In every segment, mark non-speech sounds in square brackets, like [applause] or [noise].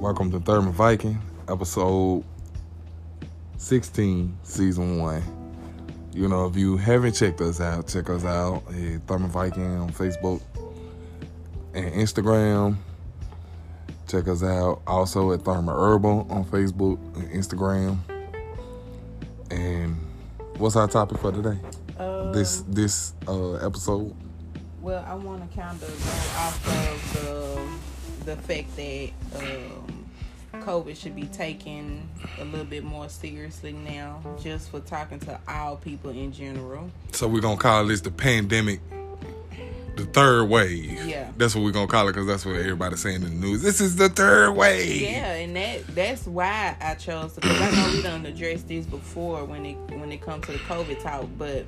Welcome to Thurman Viking, episode 16, season one. You know, if you haven't checked us out, check us out at Thurman Viking on Facebook and Instagram. Check us out also at Thurman Herbal on Facebook and Instagram. And what's our topic for today? Um, This this uh, episode. Well, I want to kind of go off of the the fact that um, COVID should be taken a little bit more seriously now, just for talking to all people in general. So we're gonna call this the pandemic, the third wave. Yeah. that's what we're gonna call it because that's what everybody's saying in the news. This is the third wave. Yeah, and that that's why I chose to. Because I know we done addressed this before when it when it comes to the COVID talk, but.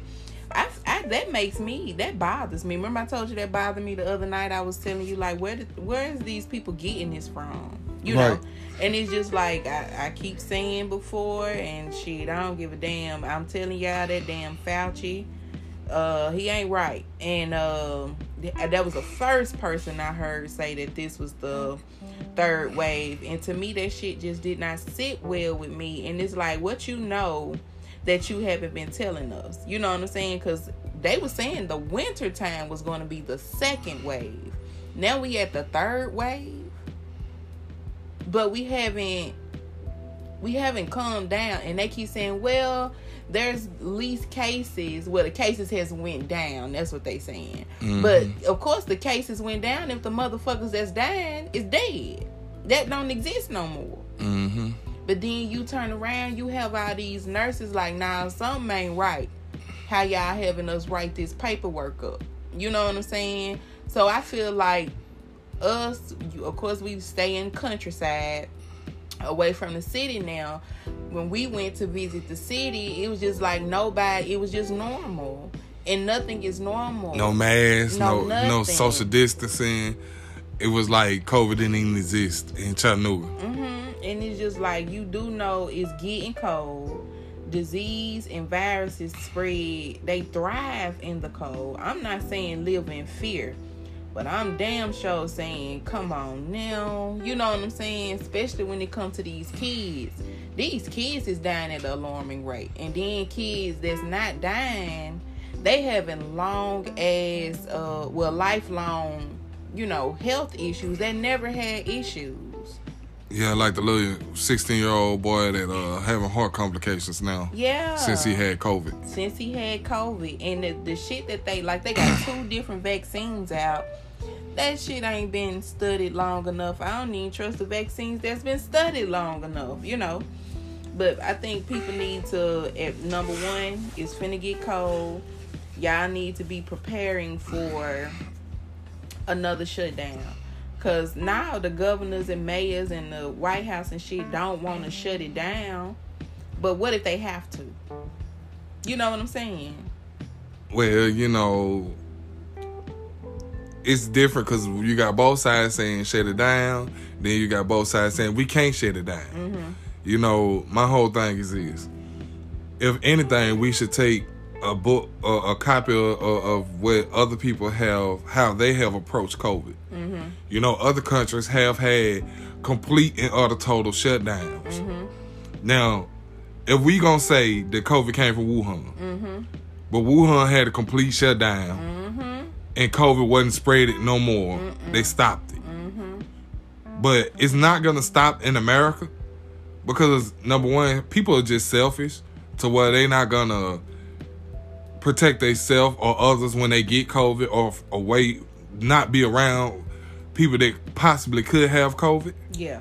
I, I, that makes me that bothers me. Remember I told you that bothered me the other night. I was telling you like where did, where is these people getting this from? You know, Right. and it's just like I, I keep saying before and shit. I don't give a damn. I'm telling y'all that damn Fauci, uh, he ain't right. And um, th- that was the first person I heard say that this was the third wave. And to me, that shit just did not sit well with me. And it's like what you know that you haven't been telling us. You know what I'm saying? Because they were saying the winter time was going to be the second wave. Now we at the third wave, but we haven't we haven't calmed down. And they keep saying, well, there's least cases. Well, the cases has went down. That's what they saying. But of course, the cases went down if the motherfuckers that's dying is dead. That don't exist no more. Mm-hmm. But then you turn around, you have all these nurses like, nah, something ain't right. How y'all having us write this paperwork up? You know what I'm saying? So I feel like us, you, of course, we stay in countryside, away from the city now. When we went to visit the city, it was just like nobody. It was just normal, and nothing is normal. No masks, no No no, social distancing. It was like COVID didn't even exist in Chattanooga. Mm-hmm. And it's just like you do know it's getting cold. Disease and viruses spread. They thrive in the cold. I'm not saying live in fear, but I'm damn sure saying, come on now. You know what I'm saying? Especially when it comes to these kids. These kids is dying at an alarming rate. And then kids that's not dying, they having long as uh well lifelong, you know, health issues. They never had issues. Yeah, like the little sixteen year old boy that uh having heart complications now Yeah. since he had COVID. since he had COVID and the, the shit that they like they got two [clears throat] different vaccines out. That shit ain't been studied long enough. I don't even trust the vaccines that's been studied long enough, you know. But I think people need to at number one, it's finna get cold. Y'all need to be preparing for another shutdown. Cause now the governors and mayors and the White House and shit don't want to shut it down. But what if they have to? You know what I'm saying? Well, you know, it's different because you got both sides saying shut it down. Then you got both sides saying we can't shut it down. Mm-hmm. You know, my whole thing is this: if anything, we should take a book, a, a copy of, of what other people have, how they have approached COVID. Mm-hmm. You know, other countries have had complete and utter total shutdowns. Mm-hmm. Now, if we gonna say that COVID came from Wuhan, Mm-hmm. but Wuhan had a complete shutdown Mm-hmm. and COVID wasn't spread it no more, they stopped it. Mm-hmm. But it's not gonna stop in America because number one, people are just selfish to where they not gonna protect themselves or others when they get COVID or away, not be around people that possibly could have COVID. Yeah.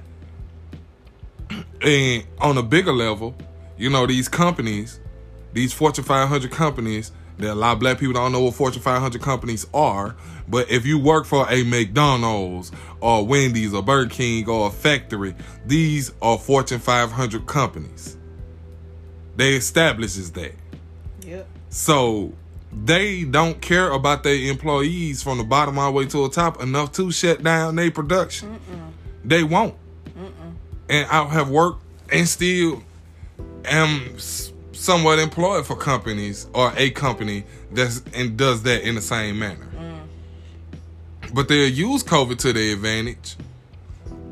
And on a bigger level, you know, these companies, these Fortune 500 companies, that a lot of black people don't know what Fortune 500 companies are. But if you work for a McDonald's or Wendy's or Burger King or a factory, these are Fortune 500 companies. They establishes that. So they don't care about their employees from the bottom all the way to the top enough to shut down their production. They won't. And I have worked and still am somewhat employed for companies or a company that's and does that in the same manner. But they'll use COVID to their advantage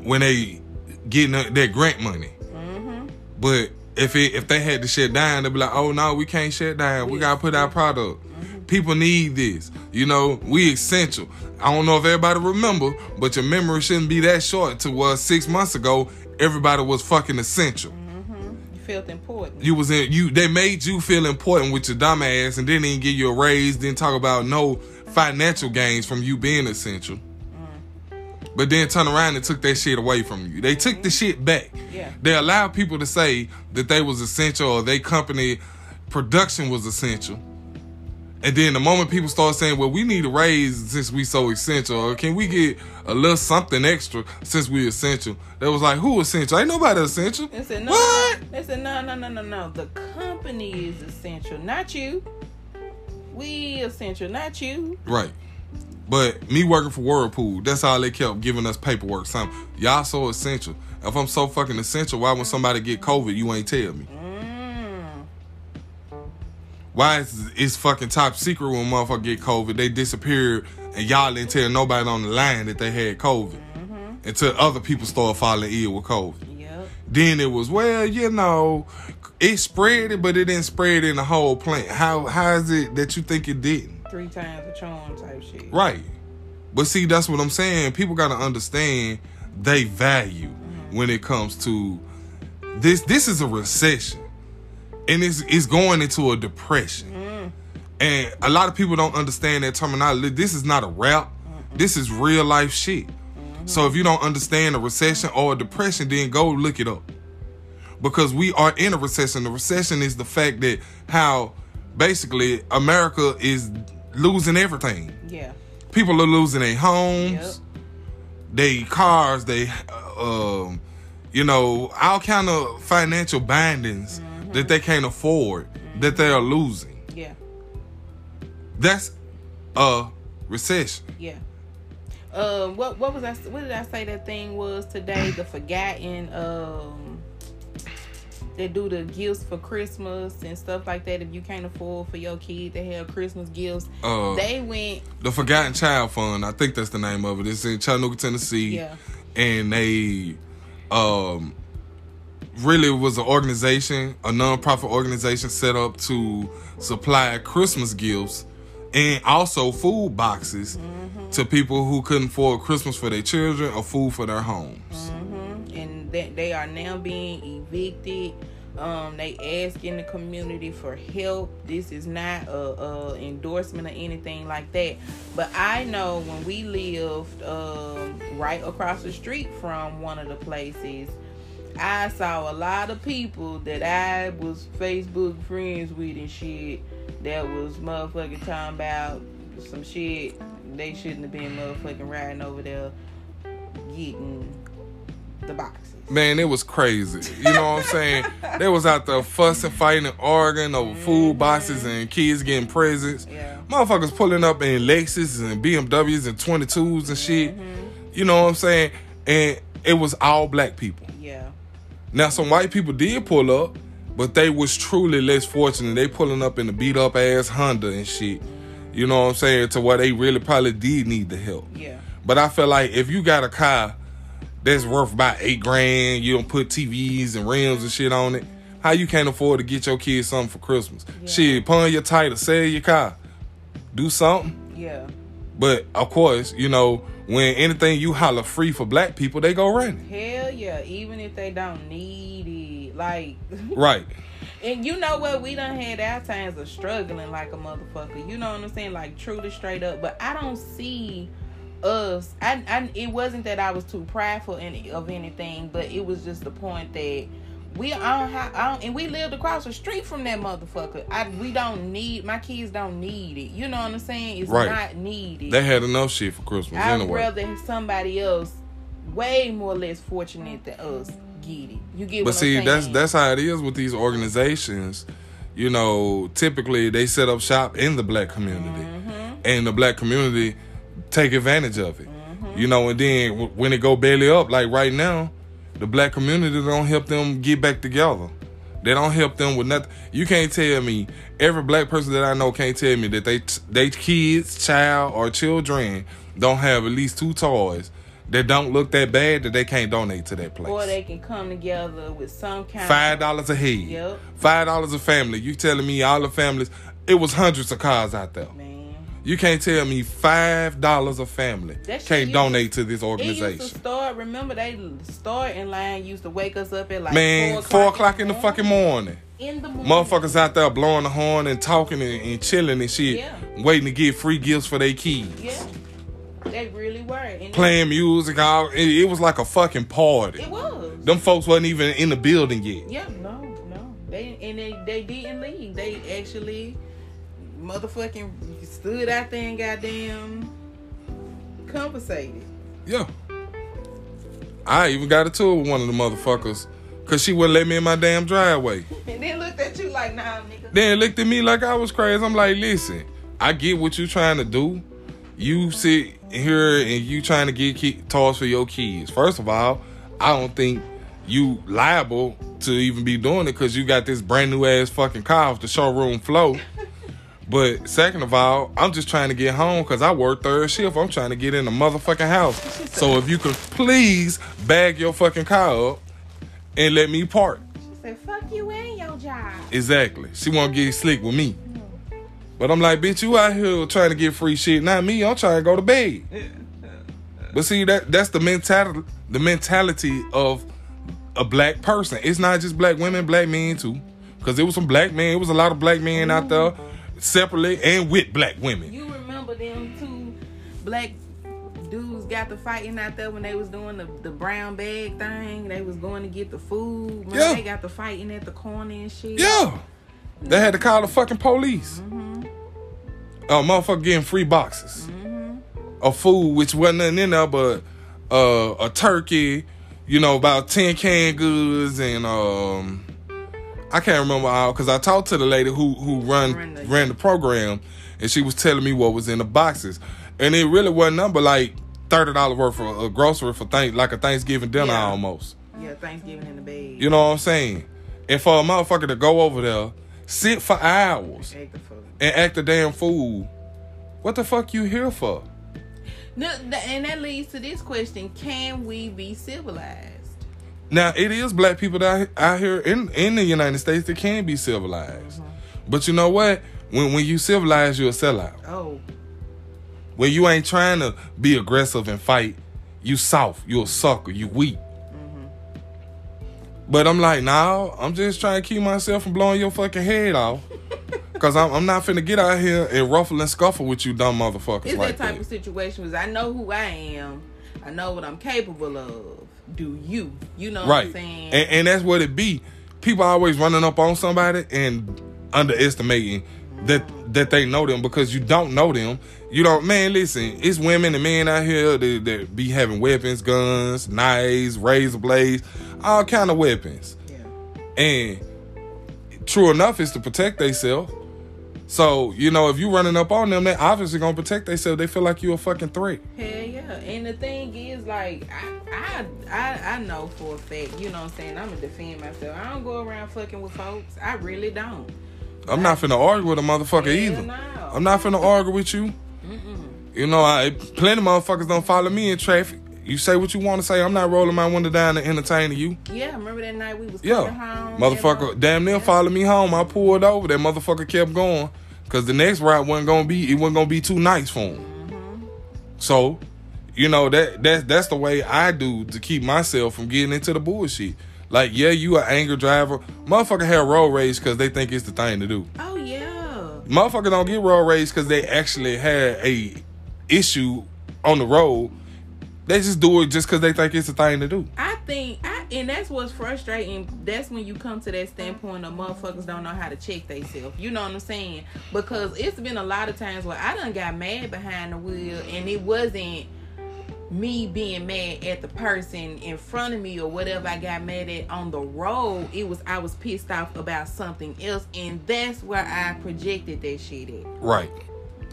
when they getting that, that grant money. Mm-hmm. But if it if they had to shut down, they'd be like, oh no, we can't shut down. We gotta put our product. Mm-hmm. People need this. You know, we essential. I don't know if everybody remember, but your memory shouldn't be that short to was six months ago, everybody was fucking essential. Mm-hmm. You felt important. You was in you they made you feel important with your dumb ass and then didn't give you a raise, didn't talk about no financial gains from you being essential. But then turn around and took that shit away from you. They took the mm-hmm. shit back. Yeah. They allowed people to say that they was essential or they company production was essential. And then the moment people start saying, "Well, we need a raise since we so essential," or "Can we get a little something extra since we essential?" They was like, "Who essential? Ain't nobody essential." They said no. What? They said no, no, no, no, no. The company is essential, not you. We essential, not you. Right. But me working for Whirlpool, that's all they kept giving us paperwork. Some y'all so essential. If I'm so fucking essential, why when somebody get COVID, you ain't tell me? Mm. Why is it's fucking top secret when motherfucker get COVID? They disappeared and y'all didn't tell nobody on the line that they had COVID until other people started falling ill with COVID. Yep. Then it was well, you know, it spread it, but it didn't spread in the whole plant. How how is it that you think it didn't? Three times the charm type shit. Right. But see, that's what I'm saying. People gotta understand they value mm-hmm. when it comes to this. This is a recession, and it's it's going into a depression. Mm. And a lot of people don't understand that terminology. This is not a rap. This is real life shit. Mm-hmm. So if you don't understand a recession or a depression, then go look it up. Because we are in a recession. The recession is the fact that how basically America is losing everything Yeah. people are losing their homes, Yep. they cars, they uh, um, you know, all kind of financial bindings that they can't afford that they are losing. Yeah. That's a recession. Yeah. Um, what what was I? What did I say that thing was today? The forgotten. Um, they do the gifts for Christmas and stuff like that. If you can't afford for your kid to have Christmas gifts, Uh, they went. the Forgotten Child Fund, I think that's the name of it. It's in Chattanooga, Tennessee. Yeah. And they um really was an organization, a nonprofit organization set up to supply Christmas gifts and also food boxes to people who couldn't afford Christmas for their children or food for their homes. hmm And that they are now being evicted. Um, they asking the community for help. This is not a, a endorsement or anything like that. But I know when we lived um, right across the street from one of the places, I saw a lot of people that I was Facebook friends with and shit that was motherfucking talking about some shit they shouldn't have been motherfucking riding over there getting the boxes. Man, it was crazy. You know what I'm saying? they was out there fussing, fighting, and arguing over food boxes and kids getting presents. Yeah. Motherfuckers pulling up in Lexus and BMWs and 22s and shit. Mm-hmm. You know what I'm saying? And it was all black people. Yeah. Now some white people did pull up, but they was truly less fortunate. They pulling up in the beat up ass Honda and shit. You know what I'm saying? To where they really probably did need the help. Yeah. But I feel like if you got a car that's worth about eight grand, you don't put TVs and rims and shit on it, how you can't afford to get your kids something for Christmas? Shit, pawn your title, sell your car, do something. Yeah. But of course, you know, when anything you holler free for black people, they go running. Hell yeah. Even if they don't need it. Like [laughs] Right. And you know what? We done had our times of struggling like a motherfucker. You know what I'm saying? Like truly straight up. But I don't see us. I, I it wasn't that I was too prideful in, of anything, but it was just the point that we I don't have I don't, and we lived across the street from that motherfucker. I we don't need my kids don't need it. You know what I'm saying? It's Right. not needed. They had enough shit for Christmas I'd anyway. rather somebody else way more less fortunate than us get it. You get But see, that's that's how it is with these organizations. You know, typically they set up shop in the black community, Mm-hmm. and the black community take advantage of it. You know, and then w- when it go belly up, like right now, the black community don't help them get back together. They don't help them with nothing. You can't tell me every black person that I know can't tell me that they they kids, child, or children don't have at least two toys that don't look that bad that they can't donate to that place. Or they can come together with some kind Five dollars a head. Yep. Five dollars a family. You telling me all the families? It was hundreds of cars out there. man. You can't tell me five dollars a family That can't donate to this It used to organization. start. Remember, they start in line used to wake us up at like Man, four o'clock in the fucking morning. In the morning. Motherfuckers out there blowing the horn and talking and, and chilling and shit, Yeah. waiting to get free gifts for their kids. Yeah, they really were. And Playing music, all it, it was like a fucking party. It was. Them folks wasn't even in the building yet. Yeah, no, no. They and they they didn't leave. They actually motherfucking stood out there and goddamn compensated. Yeah. I even got a tour with one of the motherfuckers because she wouldn't let me in my damn driveway. And then looked at you like, nah, nigga. Then looked at me like I was crazy. I'm like, listen, I get what you trying to do. You sit here and you trying to get key- toys for your kids. First of all, I don't think you liable to even be doing it because you got this brand new ass fucking car off the showroom floor. [laughs] But second of all, I'm just trying to get home because I work third shift. I'm trying to get in the motherfucking house. [laughs] So if you could please bag your fucking car up and let me park. She said, fuck you and your job. Exactly. She won't get slick with me. But I'm like, bitch, you out here trying to get free shit, not me. I'm trying to go to bed. But see, that that's the mentality the mentality of a black person. It's not just black women, black men too. Cause it was some black men, it was a lot of black men out there separately and with black women. You remember them two black dudes got the fighting out there when they was doing the, the brown bag thing. They was going to get the food. Yeah. They got the fighting at the corner and shit. Yeah. They had to call the fucking police. Oh, motherfucker getting free boxes of food, which wasn't nothing in there but uh, a turkey, you know, about 10 canned goods, and um, I can't remember all because I talked to the lady who who run Ran the- ran the program, and she was telling me what was in the boxes, and it really wasn't number like thirty dollar worth of a grocery for thank like a Thanksgiving dinner Yeah. almost. Yeah, Thanksgiving in the bed. You know what I'm saying? And for a motherfucker to go over there, sit for hours, Act the fool. and act the damn fool, what the fuck you here for? No, and that leads to this question: Can we be civilized? Now it is black people that out here in in the United States that can be civilized, mm-hmm. but you know what? When when you civilize, you're a sellout. Oh, When you ain't trying to be aggressive and fight, you soft, you a sucker, you weak. Mm-hmm. But I'm like, nah, I'm just trying to keep myself from blowing your fucking head off. [laughs] Cause I'm, I'm not finna get out here and ruffle and scuffle with you dumb motherfuckers it's like that type that. of situation. Was I know who I am. I know what I'm capable of. Do you? You know what right. I'm saying? And, and that's what it be. People always running up on somebody and underestimating that that they know them because you don't know them. You don't man, listen, it's women and men out here that, that be having weapons, guns, knives, razor blades, all kind of weapons. yeah. And true enough is to protect themselves. So, you know, if you running up on them, they obviously gonna protect themselves. They feel like you a fucking threat. Hell yeah. And the thing is, like, I, I, I, I know for a fact, you know what I'm saying? I'm going to defend myself. I don't go around fucking with folks. I really don't. I'm not finna argue with a motherfucker either. no. I'm not finna argue with you. You know, I plenty of motherfuckers don't follow me in traffic. You say what you want to say. I'm not rolling my window down to entertain you. Yeah, remember that night we was coming Yeah, home? motherfucker, damn near followed me home. I pulled over. That motherfucker kept going because the next route wasn't gonna be. It wasn't gonna be too nice for him. Mhm. So, you know that that's that's the way I do to keep myself from getting into the bullshit. Like, yeah, you an anger driver. Motherfucker have road rage because they think it's the thing to do. Oh, yeah. Motherfucker don't get road rage because they actually had a issue on the road. They just do it just because they think it's the thing to do. I think, I, and that's what's frustrating. That's when you come to that standpoint of motherfuckers don't know how to check themselves. You know what I'm saying? Because it's been a lot of times where I done got mad behind the wheel, and it wasn't me being mad at the person in front of me or whatever I got mad at on the road. It was I was pissed off about something else, and that's where I projected that shit at. Right.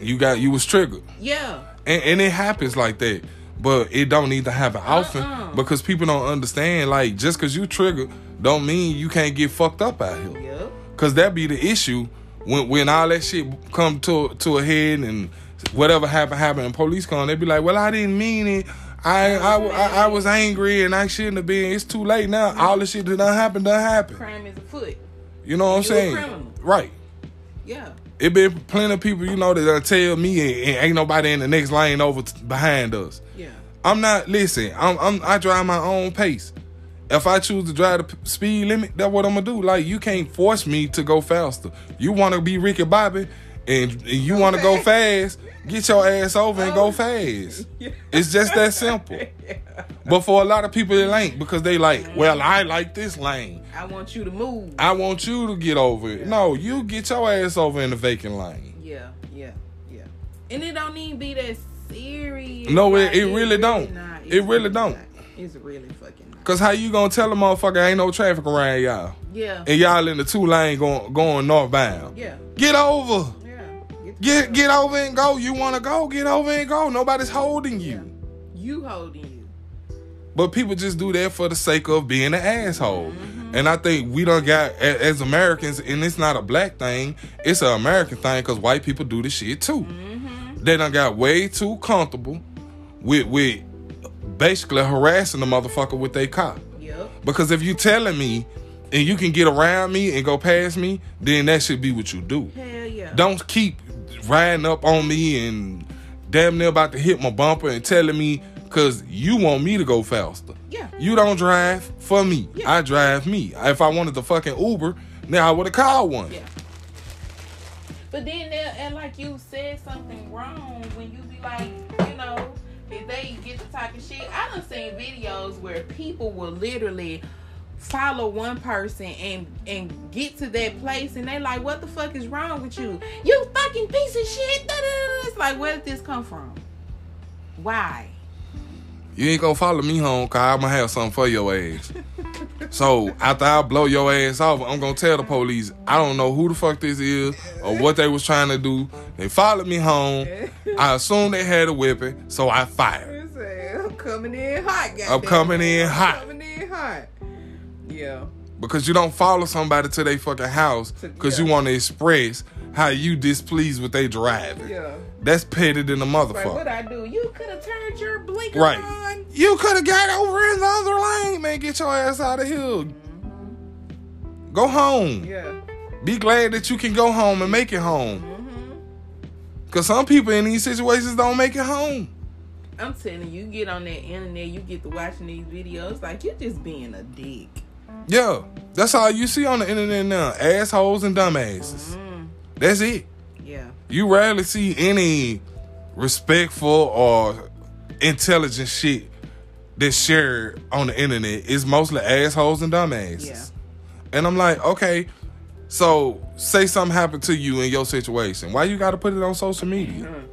You got you was triggered. Yeah. And, and it happens like that. But it don't need to happen uh-uh. often Uh-uh. because people don't understand. Like just because you triggered, don't mean you can't get fucked up out here. Yep. Cause that be the issue when when all that shit come to to a head and whatever happened happened and police come, they be like, Well, I didn't mean it. I, I, I, I was angry and I shouldn't have been. It's too late now. All the shit that done happened done happened. Crime is afoot. You know what I'm saying? Right. Yeah. It been plenty of people, you know, that done tell me and, and ain't nobody in the next lane over t- behind us. Yeah. I'm not listen. I'm, I'm I drive my own pace. If I choose to drive the p- speed limit, that's what I'm gonna do. Like you can't force me to go faster. You want to be Ricky Bobby, and, you want to go fast. Get your ass over and go oh. fast. [laughs] It's just that simple. [laughs] But for a lot of people, it ain't because they like, mm-hmm. well, I like this lane. I want you to move. I want you to get over it. No, you get your ass over in the vacant lane. Yeah, yeah, yeah. And it don't even be that serious. No, it- it really don't. It really don't. It's really fucking. Cause how you gonna tell a motherfucker ain't no traffic around y'all, Yeah. and y'all in the two lane going going northbound? Yeah. Get over. Yeah. Get, Get over and go. You want to go? Get over and go. Nobody's holding you. you holding you. But people just do that for the sake of being an asshole. Mm-hmm. And I think we don't got as Americans, and it's not a black thing. It's an American thing because white people do this shit too. Mm-hmm. They done got way too comfortable with with basically harassing the motherfucker with their car. Yep. Because if you telling me and you can get around me and go past me, then that should be what you do. Hell yeah. Don't keep riding up on me and damn near about to hit my bumper and telling me because you want me to go faster. Yeah. You don't drive for me. Yeah. I drive me. If I wanted the fucking Uber, now I would have called one. Yeah. But then, and like you said something wrong when you be like, you know, if they get to talking shit. I done seen videos where people will literally follow one person and and get to that place and they like, what the fuck is wrong with you? You fucking piece of shit. It's like, where did this come from? Why? You ain't gonna follow me home cause I'm gonna have something for your ass. so after I blow your ass off, I'm gonna tell the police I don't know who the fuck this is or what they was trying to do. They followed me home. I assumed they had a weapon, so I fired. Uh, I'm coming in hot, guys. I'm coming in hot. Coming in hot. Yeah. Because you don't follow somebody to their fucking house because yeah. you want to express how you displeased with their driving. Yeah. That's petty than a Like motherfucker. what I do? You could have turned your blinker Right. on. You could have got over in the other lane, man. Get your ass out of here. Mm-hmm. Go home. Yeah. Be glad that you can go home and make it home. Mm-hmm. Cause some people in these situations don't make it home. I'm telling you, you get on that internet, you get to watching these videos, like you're just being a dick. Yeah, that's all you see on the internet now: assholes and dumbasses. Mm, That's it. yeah. You rarely see any respectful or intelligent shit that's shared on the internet. It's mostly assholes and dumbasses. Yeah. And I'm like, okay, so say something happened to you in your situation. Why you got to put it on social media? Mm.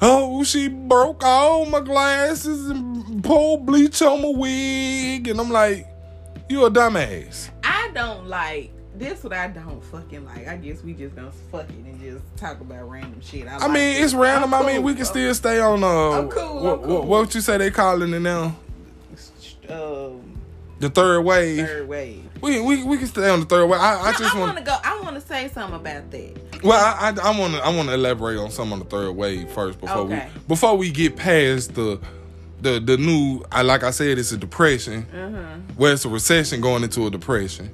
Oh, she broke all my glasses and pulled bleach on my wig. And I'm like, you a dumbass. I don't like this. What I don't fucking like. I guess we just gonna fuck it and just talk about random shit. I, I like mean, it. it's random. I'm I mean, cool. we can still stay on uh, I'm cool, I'm what, cool. what, what you say they calling it now? Um, The third wave. third wave. We, we we can stay on the third wave. I, I No, just I want. want to go. I want to say something about that. Well, I I- I want to I want to elaborate on some on the third wave first before Okay. we before we get past the the the new. I like I said, it's a depression. Mm-hmm. Well, it's a recession going into a depression.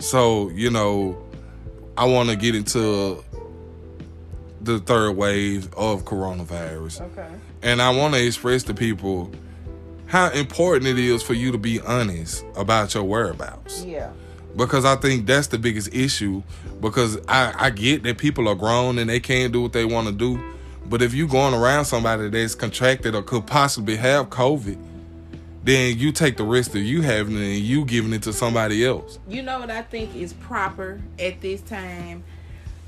So you know, I want to get into the third wave of coronavirus, Okay. and I want to express to people how important it is for you to be honest about your whereabouts Yeah. because I think that's the biggest issue. Because I, I get that people are grown and they can't do what they want to do, but if you're going around somebody that's contracted or could possibly have COVID, then you take the risk of you having it and you giving it to somebody else. You know what I think is proper at this time?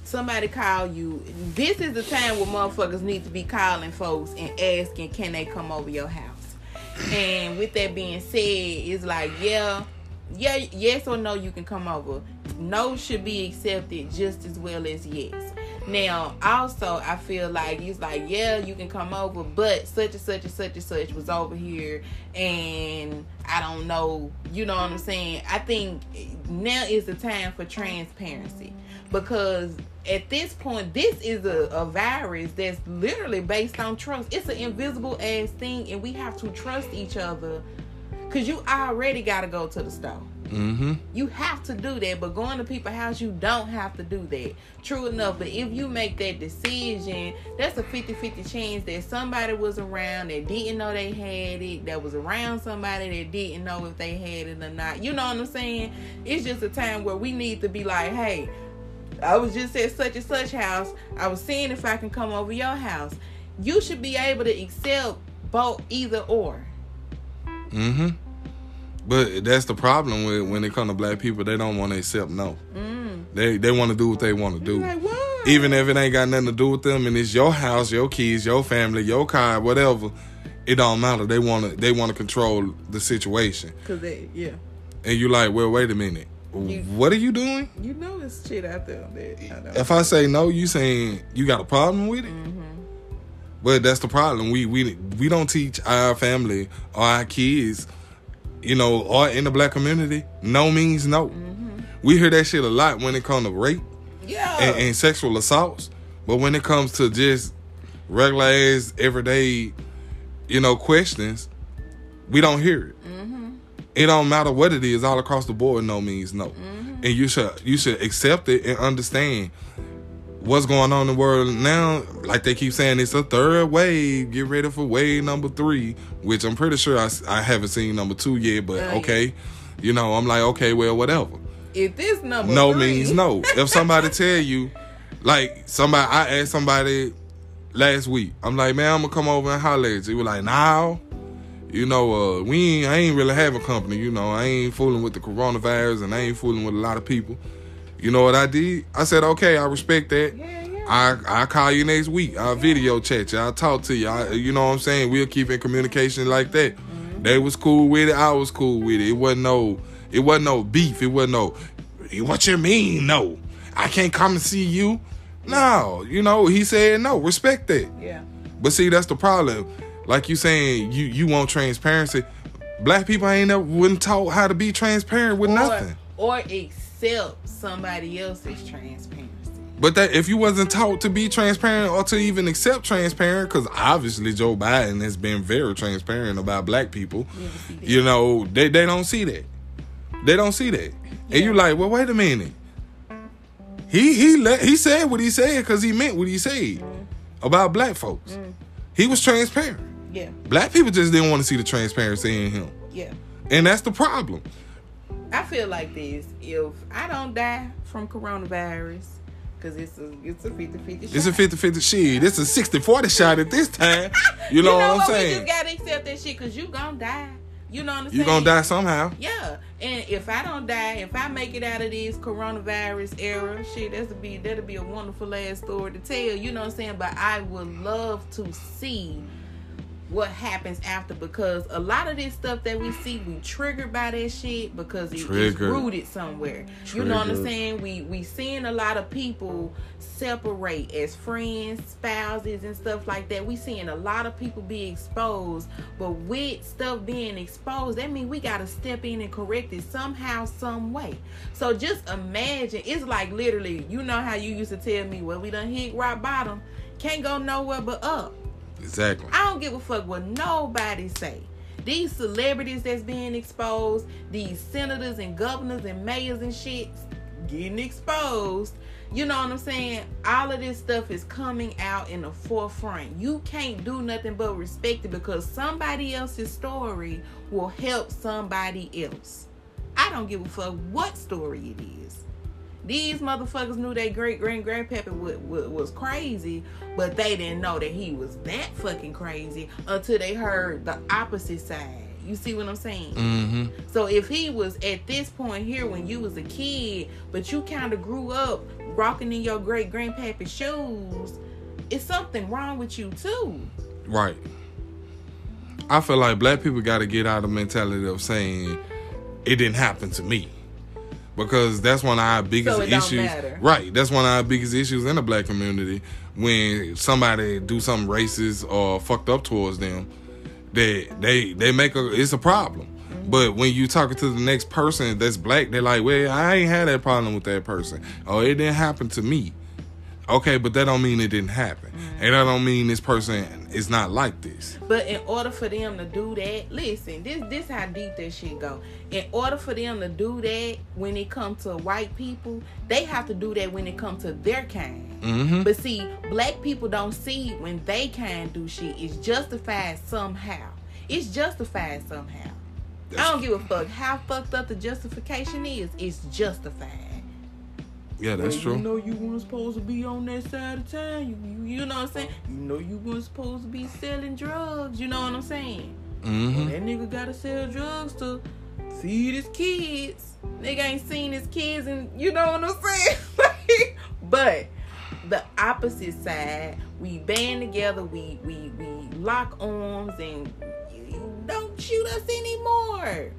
Somebody call you. This is the time where motherfuckers need to be calling folks and asking, can they come over your house? And with that being said, it's like, yeah, yeah, yes or no, you can come over. No should be accepted just as well as yes. Now, also, I feel like he's like, yeah, you can come over, but such and such and such and such was over here, and I don't know, you know what I'm saying? I think now is the time for transparency because at this point, this is a, a virus that's literally based on trust. It's an invisible ass thing, and we have to trust each other because you already got to go to the store. Mm-hmm. You have to do that, but going to people's house, you don't have to do that. True enough, but if you make that decision, that's a 50 50 chance that somebody was around that didn't know they had it, that was around somebody that didn't know if they had it or not. You know what I'm saying? It's just a time where we need to be like, hey, I was just at such and such house. I was seeing if I can come over your house. You should be able to accept both either or. Mm-hmm. But that's the problem with when it comes to black people. They don't want to accept no. Mm. They they want to do what they want to do. Like. Even if it ain't got nothing to do with them and it's your house, your keys, your family, your car, whatever, it don't matter. They want to they want to control the situation. Cause they, yeah, And you like, well, wait a minute. You- what are you doing? you know it's shit out there. That I. If I say no, you saying you got a problem with it? Mm-hmm. But that's the problem. We we we don't teach our family or our kids, you know, or in the black community, no means no. Mm-hmm. We hear that shit a lot when it comes to rape yeah, and, and sexual assaults, but when it comes to just regular ass everyday, you know, questions, we don't hear it. It don't matter what it is, all across the board, no means no, and you should you should accept it and understand what's going on in the world now. Like they keep saying, it's a third wave. Get ready for wave number three, which I'm pretty sure I, I haven't seen number two yet. But okay, you know, I'm like, okay, well, whatever if this number no three, means no. If somebody tell you, like somebody, I asked somebody last week. I'm like, man, I'm gonna come over and holler at you. He was like, now, you know, uh, we ain't, I ain't really having company. You know, I ain't fooling with the coronavirus and I ain't fooling with a lot of people. You know what I did? I said, okay, I respect that. Yeah, yeah. I I call you next week. I'll video chat you. I'll talk to you. I, you know what I'm saying? We'll keep in communication like that. Mm-hmm. They was cool with it. I was cool with it. It wasn't no. It wasn't no beef. It wasn't no. What you mean? No, I can't come and see you. No, you know he said no. Respect that. yeah, But see, that's the problem. Like you saying, you you want transparency. Black people ain't never wasn't taught how to be transparent with nothing. or, or accept somebody else's transparency. But that if you wasn't taught to be transparent or to even accept transparent, because obviously Joe Biden has been very transparent about black people, you know, they, they don't see that. They don't see that. And you're like, well, wait a minute. He he let he said what he said because he meant what he said mm-hmm. about black folks. Mm-hmm. He was transparent. Yeah, Black people just didn't want to see the transparency in him. yeah. And that's the problem. I feel like this. If I don't die from coronavirus, because it's a it's a 50 50 It's a 50 50 shit. It's a 60 40 shot at this time. [laughs] You know, what I'm saying? just gotta accept that shit because you gonna die. You know what I'm saying? You're going to die somehow. Yeah, and if I don't die, if I make it out of this coronavirus era, shit, that'll be that'll be a wonderful ass story to tell. You know what I'm saying? But I would love to see what happens after because a lot of this stuff that we see, we triggered by that shit because it, it's rooted somewhere. You know what I'm saying? We we seeing a lot of people separate as friends, spouses, and stuff like that. We seeing a lot of people be exposed, but with stuff being exposed, that means we gotta step in and correct it somehow, some way. So just imagine, it's like literally, you know how you used to tell me, well, we done hit rock bottom, can't go nowhere but up. Exactly. I don't give a fuck what nobody say. These celebrities that's being exposed, these senators and governors and mayors and shit getting exposed. You know what I'm saying? All of this stuff is coming out in the forefront. You can't do nothing but respect it because somebody else's story will help somebody else. I don't give a fuck what story it is. These motherfuckers knew their great grand grandpappy was, was, was crazy, but they didn't know that he was that fucking crazy until they heard the opposite side. You see what I'm saying? Mm-hmm. So if he was at this point here when you was a kid, but you kind of grew up rocking in your great grandpappy's shoes, it's something wrong with you too. Right. I feel like black people got to get out of the mentality of saying it didn't happen to me. Because that's one of our biggest So issues. matter. Right, that's one of our biggest issues in the black community when somebody do something racist or fucked up towards them. They they they make a it's a problem. Mm-hmm. But when you talking to the next person that's black, they're like, "Well, I ain't had that problem with that person. Oh, it didn't happen to me." Okay, but that don't mean it didn't happen, Mm-hmm. and that don't mean this person is not like this. But in order for them to do that, listen, this this how deep that shit go. In order for them to do that when it comes to white people, they have to do that when it comes to their kind. Mm-hmm. But see, black people don't see when they kind do shit. It's justified somehow. It's justified somehow. I don't give a fuck how fucked up the justification is. It's justified. Yeah, that's true. You know you weren't supposed to be on that side of town. You, you, you know what I'm saying? You know you weren't supposed to be selling drugs. You know what I'm saying? Mm-hmm. That nigga gotta sell drugs to feed his kids. Nigga ain't seen his kids and you know what I'm saying? [laughs] but the opposite side, we band together, we we we lock arms and you don't shoot us anymore.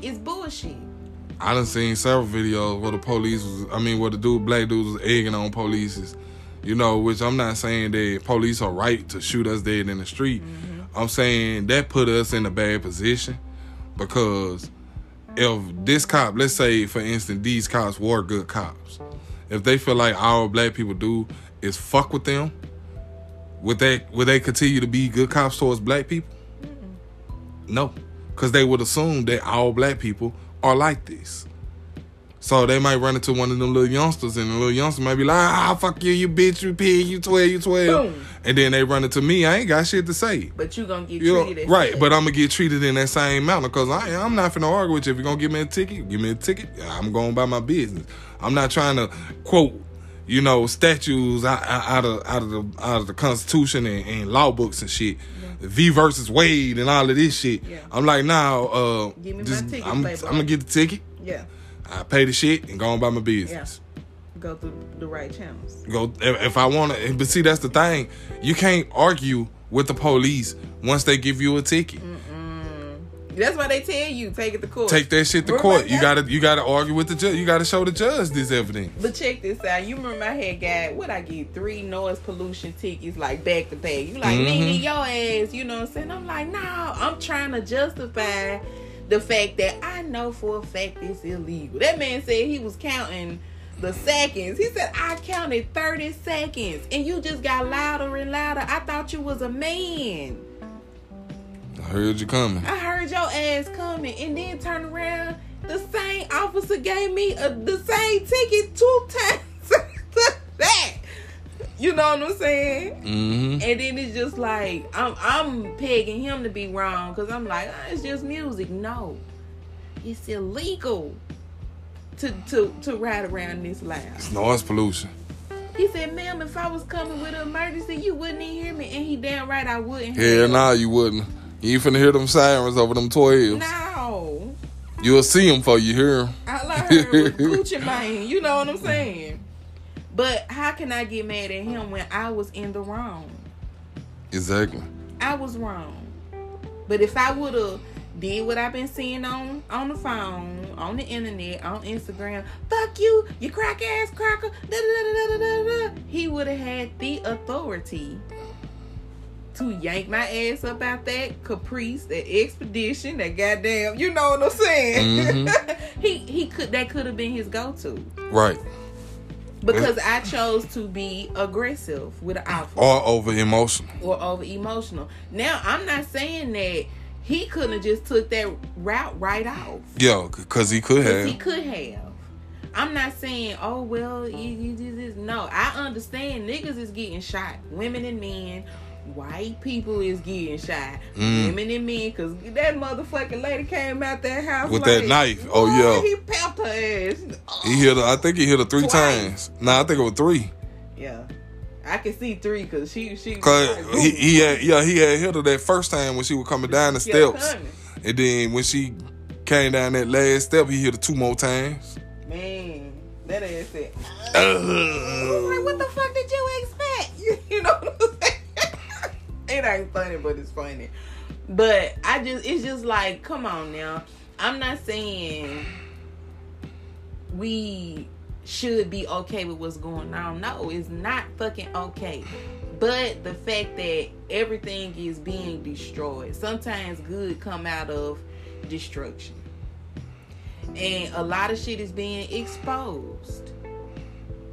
It's bullshit. I done seen several videos where the police was, I mean, where the dude, black dudes was egging on polices, you know, which I'm not saying that police are right to shoot us dead in the street. Mm-hmm. I'm saying that put us in a bad position because if this cop, let's say, for instance, these cops were good cops, if they feel like all black people do is fuck with them, would they would they continue to be good cops towards black people? No, because they would assume that all black people are like this. So they might run into one of them little youngsters, and the little youngster might be like, "Ah, fuck you, you bitch, you pig, you twelve, you 12. Boom. and then they run into me. I ain't got shit to say. But you gonna get You know, treated right, but I'm gonna get treated in that same manner because I I'm not finna argue with you. If you're gonna give me a ticket, give me a ticket. I'm going by my business. I'm not trying to quote, you know, statues out, out out of out of the out of the Constitution and, and law books and shit. V versus Wade and all of this shit. Yeah. I'm like, now, uh, Give me my just- ticket, I'm, I'm gonna get the ticket. yeah, I pay the shit and go on by my business. go through the right channels. Go if, if I want to, but see that's the thing. You can't argue with the police once they give you a ticket. That's why they tell you take it to court. Take that shit to Remember court. You got- gotta you gotta argue with the judge. You gotta show the judge this evidence. But check this out. You remember I had got what I get three noise pollution tickets like back to back. You like Mhm. nigga your ass. You know what I'm saying? I'm like no. I'm trying to justify the fact that I know for a fact it's illegal. That man said he was counting the seconds. He said I counted 30 seconds, and you just got louder and louder. I thought you was a man. I heard you coming. I heard your ass coming and then turn around. The same officer gave me a, the same ticket two times [laughs] that. You know what I'm saying? Mm-hmm. And then it's just like I'm I'm pegging him to be wrong because I'm like "Ah, it's just music. No, it's illegal to to to ride around this loud. It's noise pollution. He said, "Ma'am, if I was coming with an emergency, you wouldn't even hear me." And he damn right I wouldn't. Hell nah, you wouldn't. You finna hear them sirens over them twelves. No. You'll see them before you hear them. I was [laughs] Gucci Mane. You know what I'm saying? But how can I get mad at him when I was in the wrong? Exactly. I was wrong. But if I would have did what I've been seeing on on the phone, on the internet, on Instagram, fuck you, you crack ass cracker, da da da da da da da, he would have had the authority to yank my ass up out that caprice, that expedition, that goddamn, you know what I'm saying? Mm-hmm. [laughs] he he could that could have been his go to Right. because I chose to be aggressive with an officer Or over emotional. or over emotional. Now I'm not saying that he couldn't have just took that route right off. Yeah, because he could have. he could have. I'm not saying, oh well, you, you. No, I understand niggas is getting shot, women and men. White people is getting shot, Mm. women and men, cause that motherfucking lady came out that house With like, that knife. Oh, yeah. he pepped her ass. He hit her. I think he hit her three Twice. times. Nah, I think it was three. Yeah, I can see three, cause she she. Cause he, he had yeah he had hit her that first time when she was coming down the She steps, and then when she came down that last step, he hit her two more times. Man, that ass said. Was like, what the fuck did you expect? [laughs] You know I'm saying? It ain't funny, but it's funny. But I just, it's just like, come on now. I'm not saying we should be okay with what's going on. No, it's not fucking okay. But the fact that everything is being destroyed, sometimes good come out of destruction. And a lot of shit is being exposed.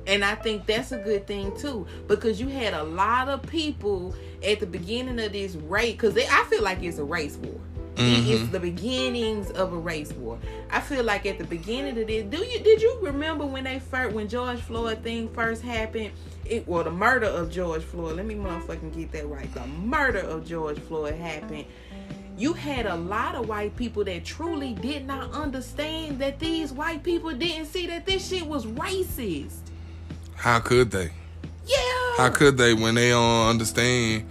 And I think that's a good thing too, because you had a lot of people at the beginning of this race, because I feel like it's a race war. Mm-hmm. It's the beginnings of a race war. I feel like at the beginning of this, do you did you remember when they first when George Floyd thing first happened? It well the murder of George Floyd. Let me motherfucking get that right. The murder of George Floyd happened. You had a lot of white people that truly did not understand that these white people didn't see that this shit was racist. How could they? Yeah. How could they when they don't understand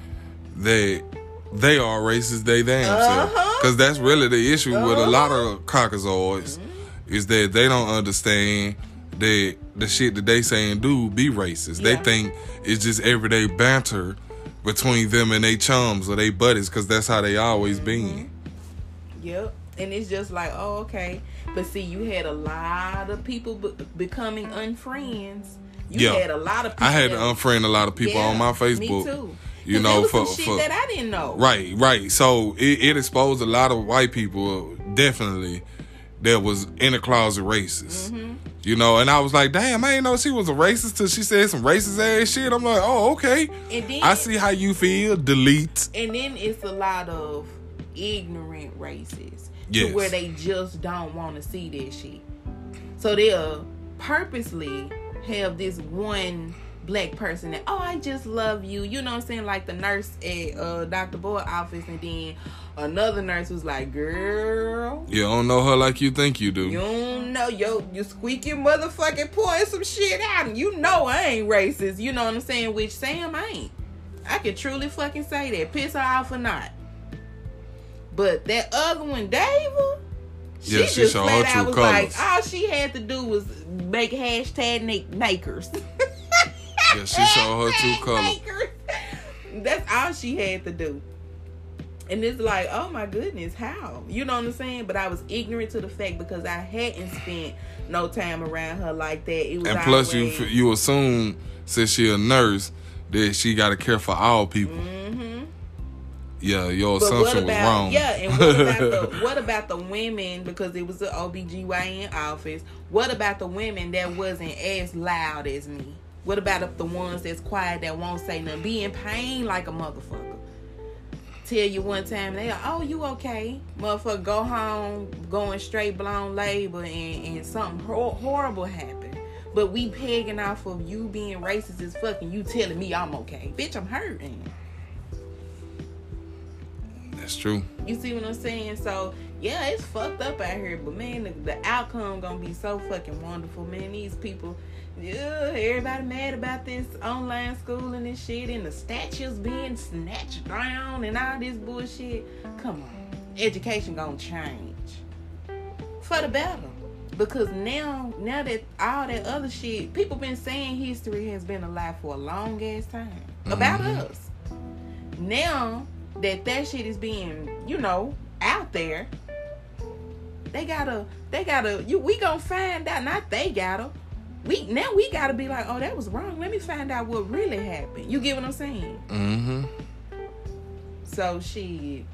that they are racist they damn uh-huh. self? Because that's really the issue uh-huh. with a lot of uh-huh. Caucasoids mm-hmm. is that they don't understand that the shit that they say and do be racist. Yeah. They think it's just everyday banter between them and they chums or they buddies because that's how they always mm-hmm. been. Yep. And it's just like, oh, okay. But see, you had a lot of people be- becoming unfriends you yeah. had a lot of people. I had to unfriend a lot of people yeah, on my Facebook. Me too. You know, for, for that I didn't know. Right, right. So it, it, exposed a lot of white people, definitely, that was in the closet racist. Mm-hmm. You know, and I was like, damn, I didn't know she was a racist till she said some racist ass shit. I'm like, oh, okay. And then, I see how you feel. Delete. And then it's a lot of ignorant racists. Yes. To where they just don't want to see that shit. So they'll purposely have this one black person that oh I just love you. You know what I'm saying? Like the nurse at uh, Dr. Boyd office and then another nurse was like, Girl You don't know her like you think you do. You don't know yo you squeaky motherfucking pouring some shit out and you know I ain't racist. You know what I'm saying? Which Sam ain't. I can truly fucking say that. Piss her off or not. But that other one, Dava, she yeah, she just flat out was colors. like, all she had to do was make hashtag makers. [laughs] yeah, she saw her true colors. That's all she had to do. And it's like, oh my goodness, how? You know what I'm saying? But I was ignorant to the fact because I hadn't spent no time around her like that. It was and plus, you you assume since she a nurse that she got to care for all people. Mm-hmm. Yeah, your but assumption about, was wrong. Yeah, and what about, the, [laughs] what about the women because it was the OBGYN office? What about the women that wasn't as loud as me? What about the ones that's quiet that won't say nothing? Be in pain like a motherfucker. Tell you one time they are, oh you okay? Motherfucker go home going straight blown labor and, and something hor- horrible happened. But we pegging off of you being racist as fucking you telling me I'm okay. Bitch, I'm hurting. That's true. You see what I'm saying? So yeah, it's fucked up out here, but man, the, the outcome gonna be so fucking wonderful, man. These people, yeah, everybody mad about this online schooling and this shit, and the statues being snatched down and all this bullshit. Come on, education gonna change for the better because now now that all that other shit people been saying history has been alive for a long ass time mm-hmm. about us now that that shit is being, you know, out there. They gotta, they gotta, you, we gonna find out. Not they gotta. We now we gotta be like, oh, that was wrong. Let me find out what really happened. You get what I'm saying? Mm-hmm. So she,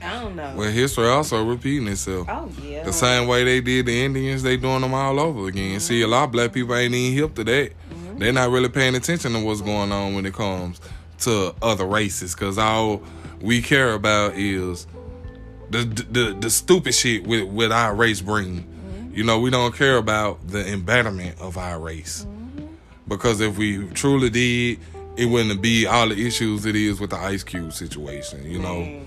I don't know. Well, history also repeating itself. Oh yeah. The same way they did the Indians, they doing them all over again. Mm-hmm. See, a lot of black people ain't even hip to that. Mm-hmm. They're not really paying attention to what's going on when it comes to other races because all we care about is the the the stupid shit with with our race bring. You know, we don't care about the embitterment of our race mm-hmm. because if we truly did, it wouldn't be all the issues it is with the Ice Cube situation. You know. Mm.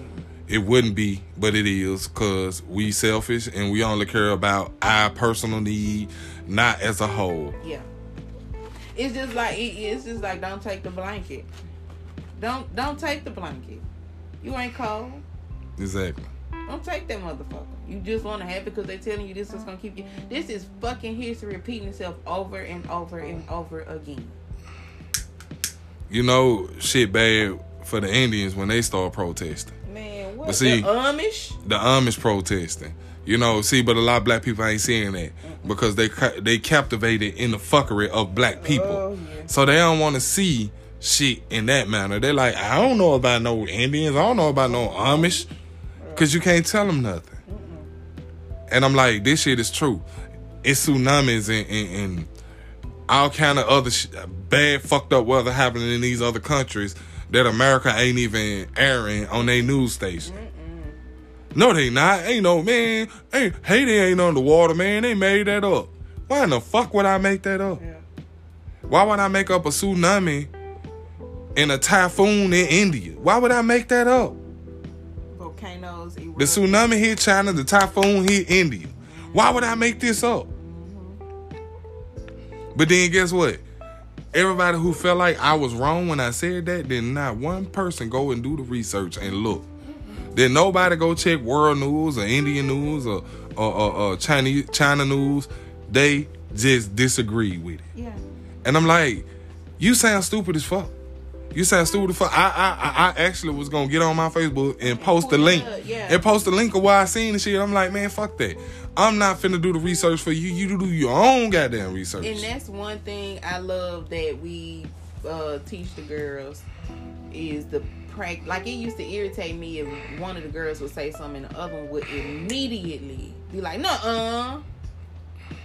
It wouldn't be, but it is because we selfish and we only care about our personal need, not as a whole. Yeah, it's just like it's just like don't take the blanket. Don't don't take the blanket. You ain't cold. Exactly. Don't take that motherfucker. You just want to have it because they're telling you this is gonna keep you. This is fucking history repeating itself over and over and over again. You know, shit bad for the Indians when they start protesting. Man, But see, the Amish. the Amish protesting. You know, see, but a lot of black people ain't seeing that because they they captivated in the fuckery of black oh, people, Oh, yeah. so they don't want to see shit in that manner. They're like, I don't know about no Indians, I don't know about no Amish, because you can't tell them nothing. And I'm like, this shit is true. It's tsunamis and, and, and all kind of other sh- bad, fucked up weather happening in these other countries that America ain't even airing on their news station. No, they not. Ain't no man. Ain't Haiti ain't underwater, man. They made that up. Why in the fuck would I make that up? Yeah. Why would I make up a tsunami and a typhoon in India? Why would I make that up? The tsunami hit China, the typhoon hit India. Why would I make this up? But then guess what? Everybody who felt like I was wrong when I said that, did not one person go and do the research and look. Did nobody go check world news or Indian news or or, or, or Chinese China news? They just disagree with it. Yeah. And I'm like, you sound stupid as fuck. You sound stupid fuck. I I I actually was gonna get on my Facebook and post the link. yeah. And post the link of why I seen the shit. I'm like, man, fuck that. I'm not finna do the research for you. You do your own goddamn research. And that's one thing I love that we uh, teach the girls is the practice. Like it used to irritate me if one of the girls would say something and the other one would immediately be like, "No, uh."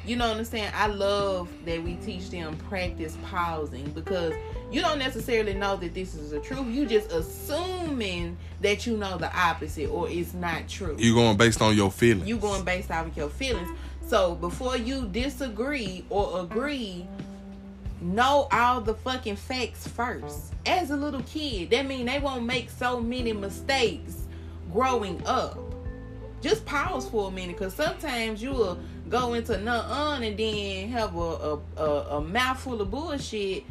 You know what I'm saying? I love that we teach them practice pausing because you don't necessarily know that this is the truth. You just assuming that you know the opposite or it's not true you going based on your feelings. you going based off of your feelings. So before you disagree or agree, know all the fucking facts first. As a little kid, that mean they won't make so many mistakes growing up. Just pause for a minute, cause sometimes you will go into none and then have a, a, a, a mouthful of bullshit,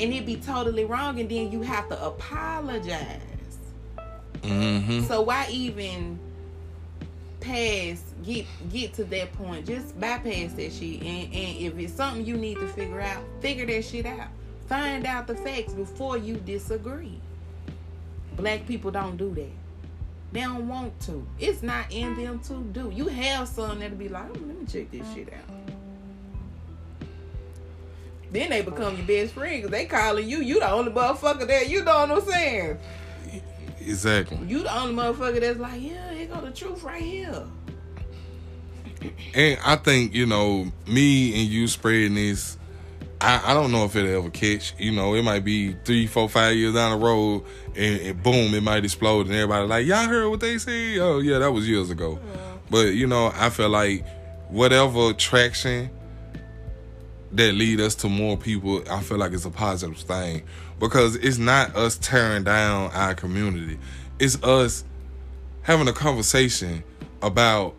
and it be totally wrong, and then you have to apologize. Mm-hmm. So why even pass get get to that point? Just bypass that shit. And and if it's something you need to figure out, figure that shit out. Find out the facts before you disagree. Black people don't do that. They don't want to. It's not in them to do. You have some that'll be like, oh, let me check this shit out. Then they become your best friend because they calling you. You the only motherfucker that You know what I'm saying? Exactly. You the only motherfucker that's like, yeah, here go the truth right here. And I think, you know, me and you spreading this, I, I don't know if it'll ever catch. You know, it might be three, four, five years down the road and, and boom, it might explode and everybody like, Y'all heard what they said? Oh yeah, that was years ago. But you know, I feel like whatever traction that lead us to more people, I feel like it's a positive thing. Because it's not us tearing down our community. It's us having a conversation about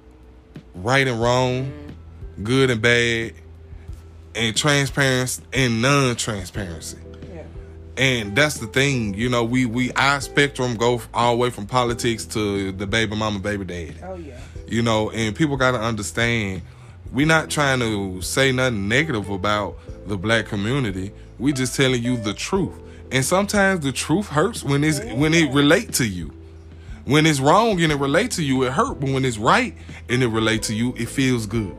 right and wrong, mm-hmm. good and bad, and transparency and non-transparency. Yeah. And that's the thing, you know, we we our spectrum go all the way from politics to the baby mama, baby daddy. Oh yeah. You know, and people got to understand we're not trying to say nothing negative about the black community. We just telling you the truth. And sometimes the truth hurts when it's when it relate to you. When it's wrong and it relate to you, it hurt. But when it's right and it relate to you, it feels good.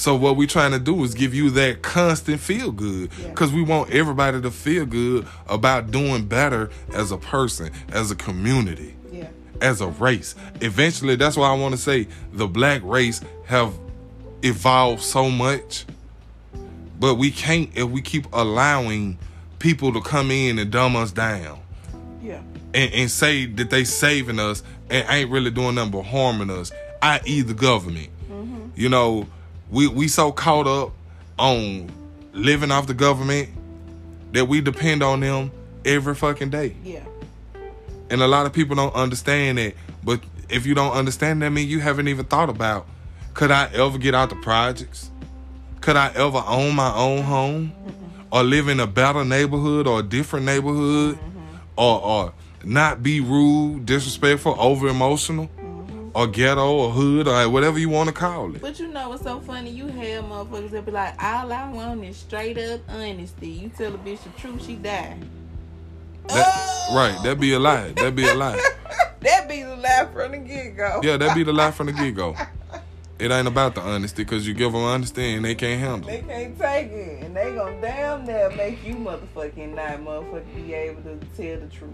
So what we're trying to do is give you that constant feel good Yeah. because we want everybody to feel good about doing better as a person, as a community Yeah. as a race. Eventually, that's why I want to say the black race have evolved so much, but we can't if we keep allowing people to come in and dumb us down Yeah. and, and say that they saving us and ain't really doing nothing but harming us, i.e. the government. Mm-hmm. You know, we we so caught up on living off the government that we depend on them every fucking day. Yeah. And a lot of people don't understand that. But if you don't understand that, mean you haven't even thought about could I ever get out the projects? Could I ever own my own home? Mm-hmm. Or live in a better neighborhood or a different neighborhood? Mm-hmm. Or or not be rude, disrespectful, over emotional? Or ghetto or hood or whatever you want to call it. But you know what's so funny? You have motherfuckers that be like, all I want is straight up honesty. You tell a bitch the truth, she die. That, Oh! Right, that'd be a lie. That'd be a lie. [laughs] that be the lie from the get go. Yeah, that be the lie from the [laughs] get go. It ain't about the honesty because you give them honesty and they can't handle it. They can't take it, and they gonna damn near make you motherfucking not motherfucking be able to tell the truth.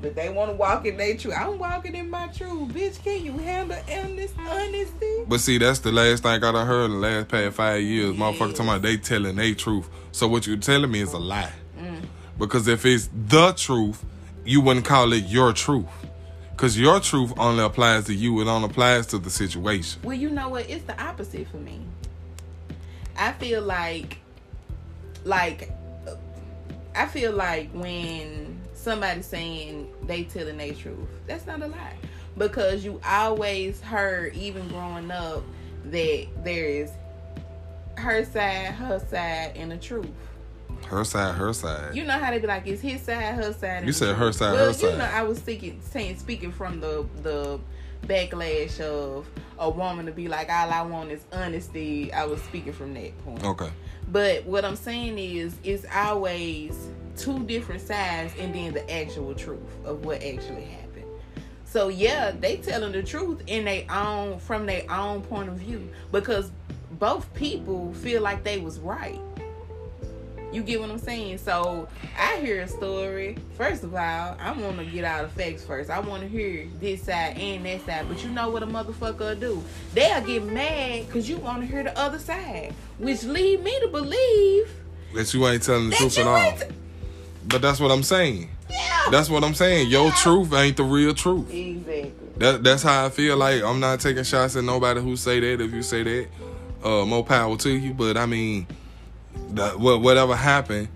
But they want to walk in their truth. I'm walking in my truth, bitch. Can you handle honest honesty? But see, that's the last thing I done heard in the last past five years. Motherfucker, talking about they telling they truth. So what you telling me is a lie. Mm. Because if it's the truth, you wouldn't call it your truth. Because your truth only applies to you. It don't applies to the situation. Well, you know what? It's the opposite for me. I feel like, like, I feel like when somebody's saying they telling their truth, that's not a lie. Because you always heard, even growing up, that there is her side, her side, and the truth. Her side, her side. You know how they be like, it's his side, her side. You said truth. her side, well, her You side. know, I was thinking, saying, speaking from the the backlash of a woman to be like, all I want is honesty. I was speaking from that point. okay. But what I'm saying is, it's always two different sides, and then the actual truth of what actually happened. So yeah, they telling the truth in their own from their own point of view because both people feel like they was right. You get what I'm saying? So I hear a story. First of all, I want to get out of facts first. I want to hear this side and that side. But you know what a motherfucker will do? They'll get mad because you want to hear the other side, which lead me to believe That you ain't telling the truth at all. ain't. But that's what I'm saying. Yeah. That's what I'm saying. Your truth ain't the real truth. exactly. That that's how I feel. Like I'm not taking shots at nobody who say that. If you say that, uh, more power to you. But I mean, that what whatever happened,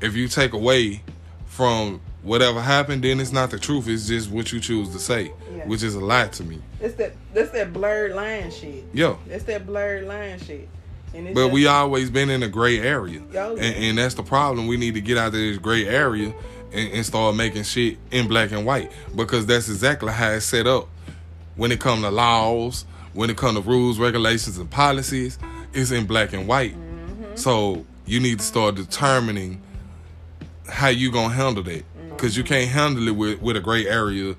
if you take away from whatever happened, then it's not the truth. It's just what you choose to say, Yeah. which is a lie to me. It's that. That's that blurred line shit. Yo, That's that blurred line shit. But just- we always been in a gray area, and, and that's the problem. We need to get out of this gray area and, and start making shit in black and white because that's exactly how it's set up. When it come to laws, when it come to rules, regulations, and policies, it's in black and white. Mm-hmm. So you need to start determining how you gonna handle that because you can't handle it with, with a gray area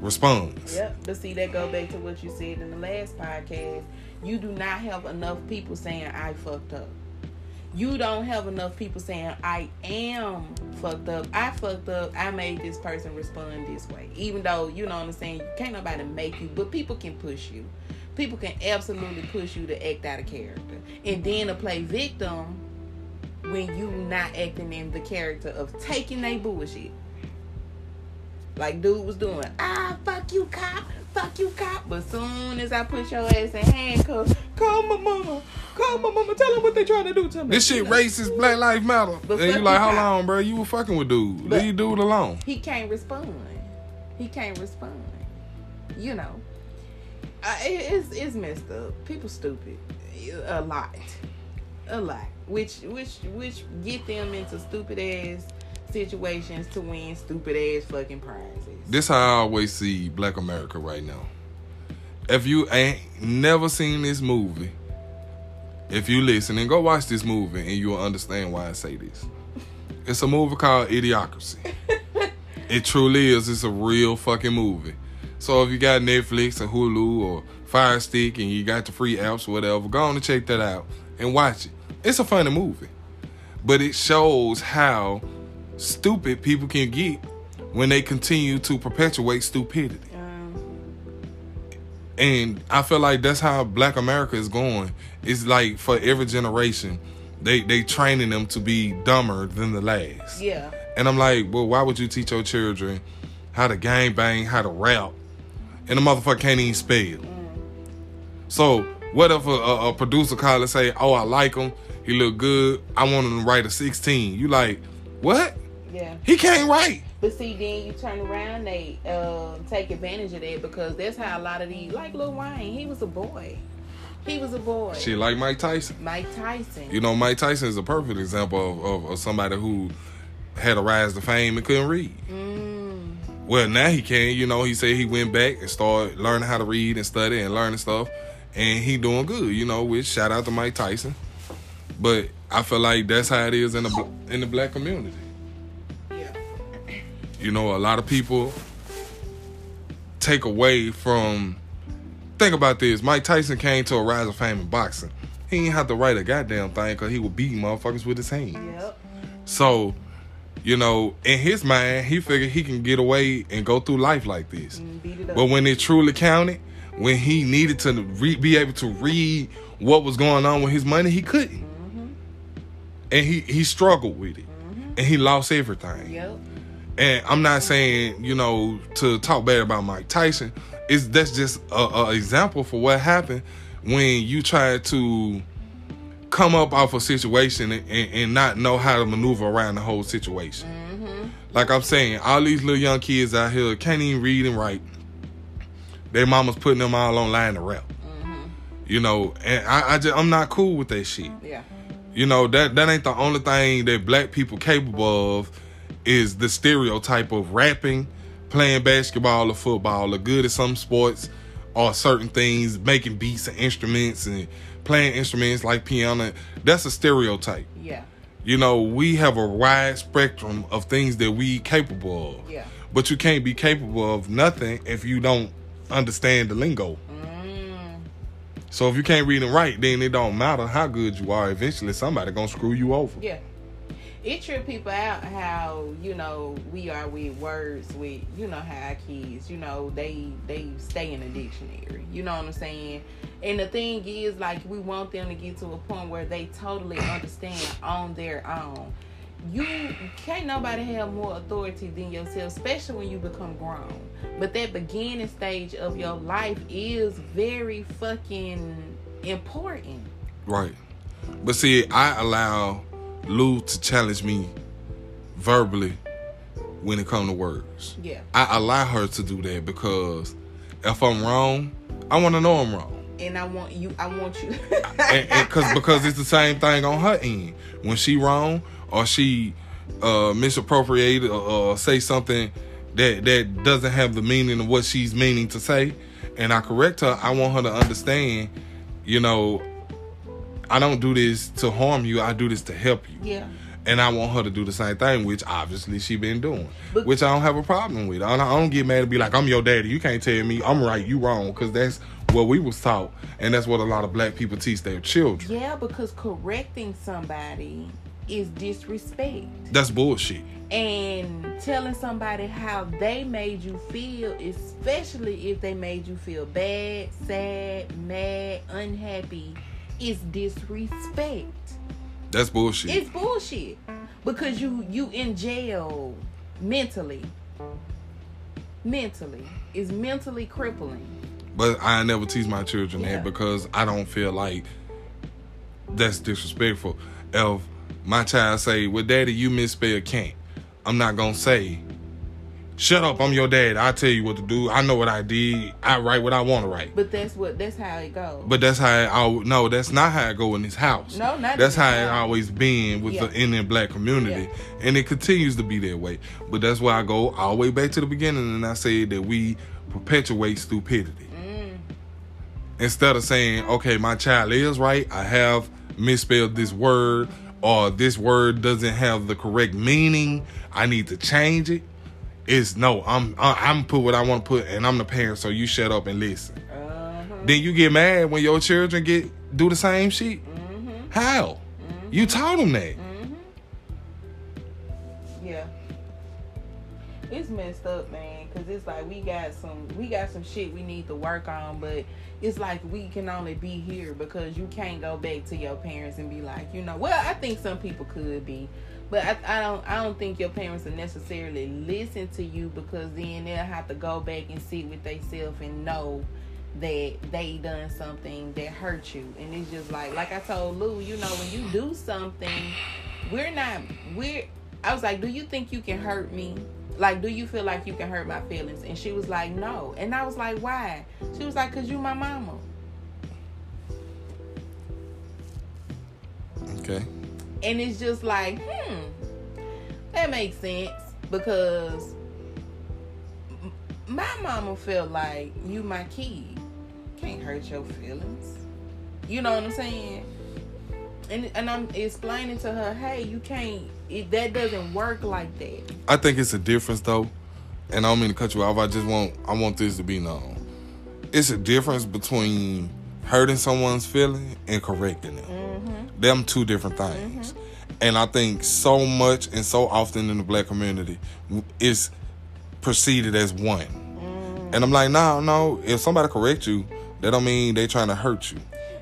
response. Yep, but see that go back to what you said in the last podcast. You do not have enough people saying I fucked up. You don't have enough people saying I am fucked up. I fucked up. I made this person respond this way. Even though you know what I'm saying, can't nobody make you, but people can push you. People can absolutely push you to act out of character, and then to play victim when you not acting in the character of taking they bullshit like dude was doing. Ah, fuck you, cop. Fuck you, cop. But soon as I put your ass in handcuffs, call my mama. Call my mama. Tell them what they trying to do to me. This shit You know, racist, Black Lives Matter. But and you like, hold on, bro, you were fucking with dude. But- Leave dude alone. He can't respond. He can't respond. You know, uh, it, it's it's messed up. People stupid. A lot, a lot. Which which which get them into stupid ass situations to win stupid ass fucking prizes. This how I always see Black America right now. If you ain't never seen this movie, if you listen and go watch this movie and you'll understand why I say this. It's a movie called Idiocracy. [laughs] it truly is. It's a real fucking movie. So if you got Netflix or Hulu or Fire Stick and you got the free apps or whatever, go on and check that out and watch it. It's a funny movie. But it shows how stupid people can get when they continue to perpetuate stupidity. And I feel like that's how Black America is going. It's like for every generation, they they training them to be dumber than the last. yeah. And I'm like, well, why would you teach your children how to gang bang, how to rap, and the motherfucker can't even spell? Mm. So what if a, a, a producer call and say, oh, I like him, he look good, I want him to write a 16? You like, what? Yeah. He can't write. But see, then you turn around, they uh, take advantage of that because that's how a lot of these, like Lil Wayne, he was a boy. He was a boy. She like Mike Tyson. Mike Tyson. You know, Mike Tyson is a perfect example of, of, of somebody who had a rise to fame and couldn't read. Mm, Well, now he can. You know, he said he went back and started learning how to read and study and learning stuff, and he doing good. You know, which shout out to Mike Tyson. But I feel like that's how it is in the in the black community. You know, a lot of people take away from. Think about this: Mike Tyson came to a rise of fame in boxing. He ain't have to write a goddamn thing because he would beat motherfuckers with his hands. Yep. So, you know, in his mind, he figured he can get away and go through life like this. And beat it up. But when it truly counted, when he needed to re- be able to read what was going on with his money, he couldn't. Mm-hmm. And he, he struggled with it. Mm-hmm. And he lost everything. Yep. And I'm not saying, you know, to talk bad about Mike Tyson. It's that's just a, a example for what happened when you try to come up off a situation and, and, and not know how to maneuver around the whole situation. Mm-hmm. Like I'm saying, all these little young kids out here can't even read and write. Their mama's putting them all online to rap. Mm-hmm. You know, and I, I just I'm not cool with that shit. Yeah. You know that that ain't the only thing that black people capable of is the stereotype of rapping, playing basketball or football, or good at some sports or certain things, making beats and instruments and playing instruments like piano. That's a stereotype. Yeah. You know, we have a wide spectrum of things that we capable of. Yeah. But you can't be capable of nothing if you don't understand the lingo. Mm. So if you can't read and write, then it don't matter how good you are. Eventually, somebody gonna screw you over. Yeah. It trip people out how, you know, we are with words with, you know, how kids, you know, they they stay in the dictionary. You know what I'm saying? And the thing is, like, we want them to get to a point where they totally understand on their own. You can't nobody have more authority than yourself, especially when you become grown. But that beginning stage of your life is very fucking important. Right. But see, I allow Lou to challenge me verbally when it comes to words. Yeah. I allow her to do that because if I'm wrong, I want to know I'm wrong. And I want you I want you [laughs] and, and cause, because it's the same thing on her end. When she wrong or she uh, misappropriated or, or say something that that doesn't have the meaning of what she's meaning to say, and I correct her, I want her to understand. You know, I don't do this to harm you. I do this to help you. Yeah. And I want her to do the same thing, which obviously she been doing, But- which I don't have a problem with. I don't, I don't get mad and be like, I'm your daddy. You can't tell me I'm right, you wrong, because that's what we was taught, and that's what a lot of black people teach their children. Yeah, because correcting somebody is disrespect. That's bullshit. And telling somebody how they made you feel, especially if they made you feel bad, sad, mad, unhappy, is disrespect. That's bullshit. It's bullshit. Because you you in jail mentally. Mentally. It's mentally crippling. but I never teach my children Yeah. that because I don't feel like that's disrespectful. If my child say, "Well, daddy, you misspelled can't," I'm not gonna say, "Shut up, I'm your dad. I tell you what to do. I know what I did. I write what I want to write." But that's what that's how it goes. But that's how I no, that's not how I go in this house. No, not That's how it always been with Yeah. the Indian black community, and it continues to be that way. But that's why I go all the way back to the beginning, and I say that we perpetuate stupidity Mm. instead of saying, "Okay, my child is right. I have misspelled this word, or this word doesn't have the correct meaning. I need to change it." It's no, I'm I'm put what I want to put, and I'm the parent, so you shut up and listen. Uh-huh. Then you get mad when your children get do the same shit. Mm-hmm. How? You taught them that. Yeah. It's messed up, man, cuz it's like we got some we got some shit we need to work on, but it's like we can only be here because you can't go back to your parents and be like, you know, well, I think some people could be, but I, I don't I don't think your parents will necessarily listen to you because then they'll have to go back and sit with themselves and know that they done something that hurt you and it's just like like I told Lou, you know, when you do something, we're not we're I was like, Do you think you can hurt me? Like, do you feel like you can hurt my feelings? And she was like, No. And I was like, Why? She was like, Cause you my mama. Okay. And it's just like, hmm, that makes sense because my mama felt like you my kid. Can't hurt your feelings. You know what I'm saying? And and I'm explaining to her, hey, you can't. It, that doesn't work like that. I think it's a difference though, and I don't mean to cut you off. I just want I want this to be known. It's a difference between hurting someone's feeling and correcting them. Mm-hmm. Them two different things. Mm-hmm. And I think so much and so often in the black community is perceived as one. Mm. And I'm like, no, no. If somebody correct you, that don't mean they trying to hurt you.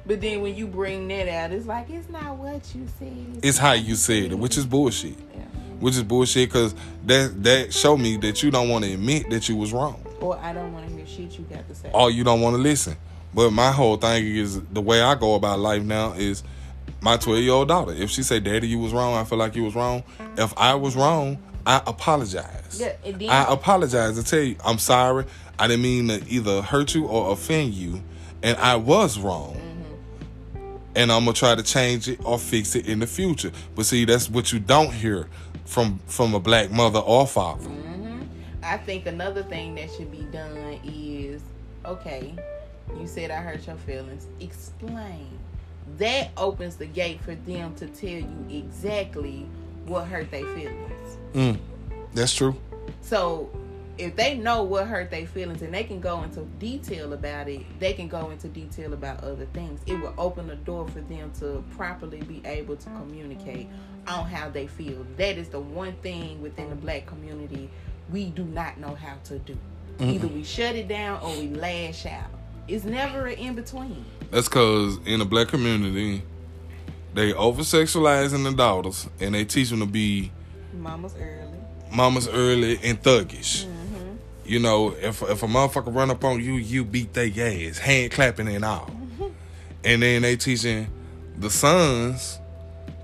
But then when you bring that out, it's like it's not what you said. It's, how you said it, which is bullshit. Yeah. Which is bullshit because that that show me that you don't want to admit that you was wrong. Or I don't want to hear shit you got to say. Or you don't want to listen. But my whole thing is the way I go about life now is my 12 year old daughter. If she say, Daddy, you was wrong, I feel like you was wrong. If I was wrong, I apologize. Yeah, then- I apologize and tell you, I'm sorry. I didn't mean to either hurt you or offend you. And I was wrong. Mm-hmm. And I'm gonna try to change it or fix it in the future. But see, that's what you don't hear from from a black mother or father. Mm-hmm. I think another thing that should be done is okay. You said I hurt your feelings. Explain that opens the gate for them to tell you exactly what hurt their feelings. Mm, that's true. So if they know what hurt their feelings and they can go into detail about it, they can go into detail about other things. It will open the door for them to properly be able to communicate on how they feel. That is the one thing within the black community we do not know how to do. Mm-hmm. Either we shut it down or we lash out. It's never an in between. That's because in the black community, they over sexualizing the daughters and they teach them to be mamas early, mamas early and thuggish. Mm-hmm. You know, if if a motherfucker run up on you, you beat their ass, hand clapping and all. Mm-hmm. [laughs] And then they teaching the sons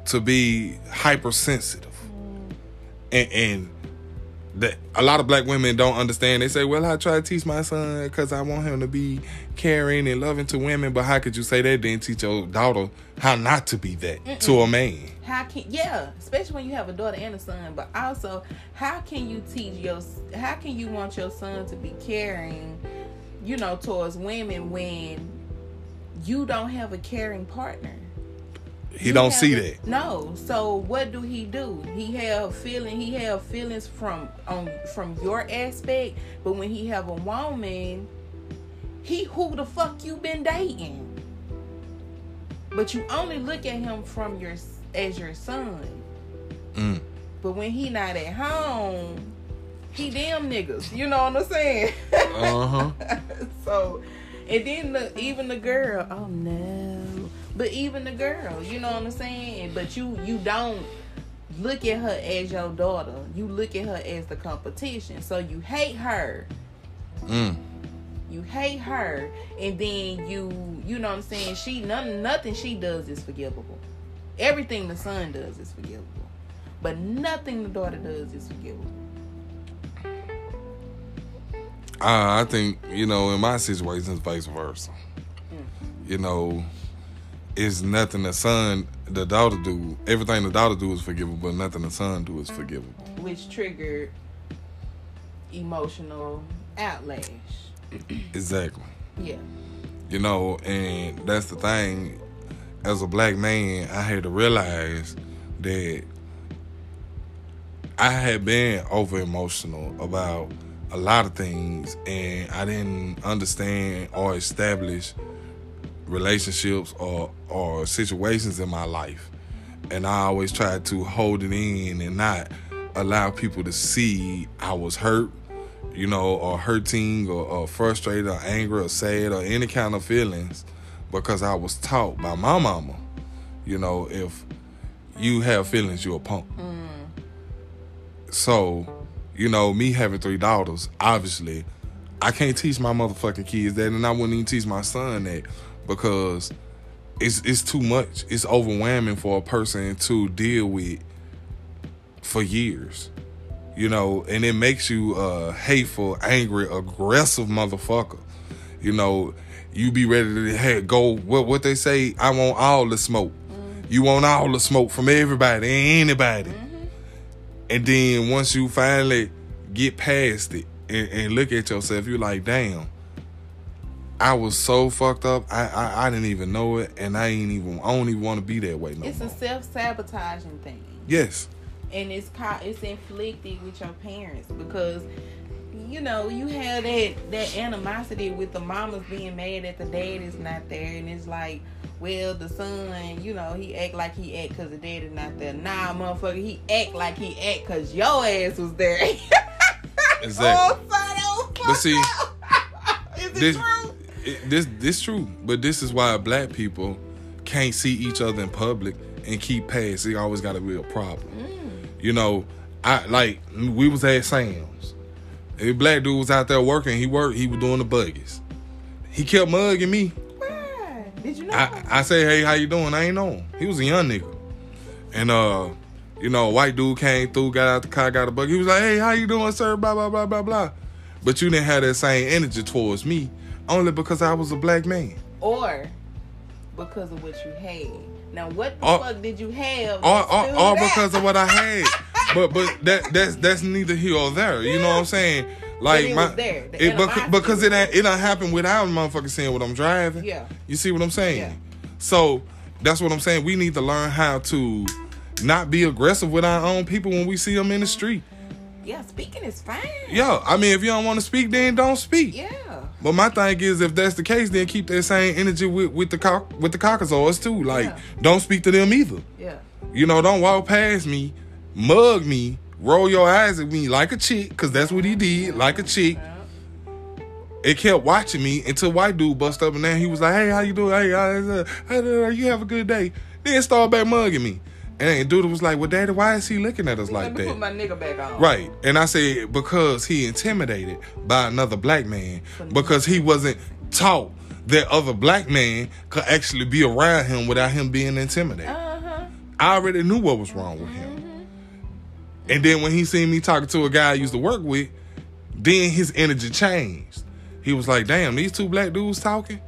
to be hypersensitive, mm. and and that a lot of black women don't understand. They say, "Well, I try to teach my son because I want him to be caring and loving to women." But how could you say that? Then teach your daughter how not to be that Mm-mm. to a man. How can yeah, especially when you have a daughter and a son. But also, how can you teach your? How can you want your son to be caring? You know, towards women when you don't have a caring partner. He don't see that. No. So what do he do? He have feeling. He have feelings from on from your aspect, but when he have a woman, he who the fuck you been dating? But you only look at him from your as your son. Mm. But when he not at home, he damn niggas. You know what I'm saying? [laughs] Uh huh. so, and then the, even the girl. Oh no but even the girl, you know what I'm saying? But you you don't look at her as your daughter. You look at her as the competition. So you hate her. Mm. You hate her, and then you you know what I'm saying. She none nothing she does is forgivable. Everything the son does is forgivable, but nothing the daughter does is forgivable. Uh, I think you know in my situation it's vice versa. Mm. You know, it's nothing the son, the daughter do. Everything the daughter do is forgivable, but nothing the son do is forgivable. Which triggered emotional outlash. [clears throat] exactly. Yeah. You know, and that's the thing. As a black man, I had to realize that I had been over emotional about a lot of things, and I didn't understand or establish relationships or or situations in my life and I always tried to hold it in and not allow people to see I was hurt, you know, or hurting or, or, frustrated or angry or sad or any kind of feelings because I was taught by my mama, you know, if you have feelings, you're a punk. Mm. So, you know, me having three daughters, obviously, I can't teach my motherfucking kids that, and I wouldn't even teach my son that because it's it's too much. It's overwhelming for a person to deal with for years. You know, and it makes you a hateful, angry, aggressive motherfucker. You know, you be ready to hey, go what what they say, I want all the smoke. Mm-hmm. You want all the smoke from everybody and anybody. Mm-hmm. And then once you finally get past it and, and look at yourself, you're like, damn, I was so fucked up. I, I, I didn't even know it, and I ain't even. I don't even want to be that way no It's more. a self sabotaging thing. Yes. And it's. It's inflicted with your parents because you know, you have that that animosity with the mamas being mad that the dad is not there, and it's like, well, the son, you know, he act like he act because the dad is not there. Nah, motherfucker, he act like he act because your ass was there. [laughs] Exactly. oh, son, oh, But see, [laughs] is it this true? It, this this true, but this is why black people can't see each other in public and keep pace. It always got to be a real problem. You know, I like we was at Sam's. A black dude was out there working. He worked. He was doing the buggies. He kept mugging me. Why? Did you know? I, I say, hey, how you doing? I ain't know him. He was a young nigga. And uh, you know, a white dude came through, got out the car, got a bug. He was like, hey, how you doing, sir? Blah, blah, blah, blah, blah. But you didn't have that same energy towards me, only because I was a black man. or because of what you had. Now, what the Or- fuck did you have? Or, that or, or because of what I had. [laughs] But but that that's that's neither here or there. You know what I'm saying? Like it my was there. The it, bec- animosity because it ain't- it don't happen without motherfucker seeing what I'm driving. Yeah. You see what I'm saying? Yeah. So that's what I'm saying. We need to learn how to not be aggressive with our own people when we see them in the street. Yeah, speaking is fine. Yeah, I mean, if you don't want to speak, then don't speak. Yeah. But my thing is, if that's the case, then keep that same energy with, with the cock with the Caucasoids too. Like, Yeah. don't speak to them either. Yeah. You know, don't walk past me, mug me, roll your eyes at me like a chick, cause that's what he did, like a chick. It kept watching me until white dude bust up and then he was like, "Hey, how you doing? Hey, uh, hey, uh, you have a good day." Then start back mugging me, and dude was like, "Well, daddy, why is he looking at us Let like me put that?" my nigga back on. Right, and I said because he intimidated by another black man because he wasn't taught that other black man could actually be around him without him being intimidated. Uh huh. I already knew what was wrong with him. And then when he seen me talking to a guy I used to work with, then his energy changed. He was like, "Damn, these two black dudes talking."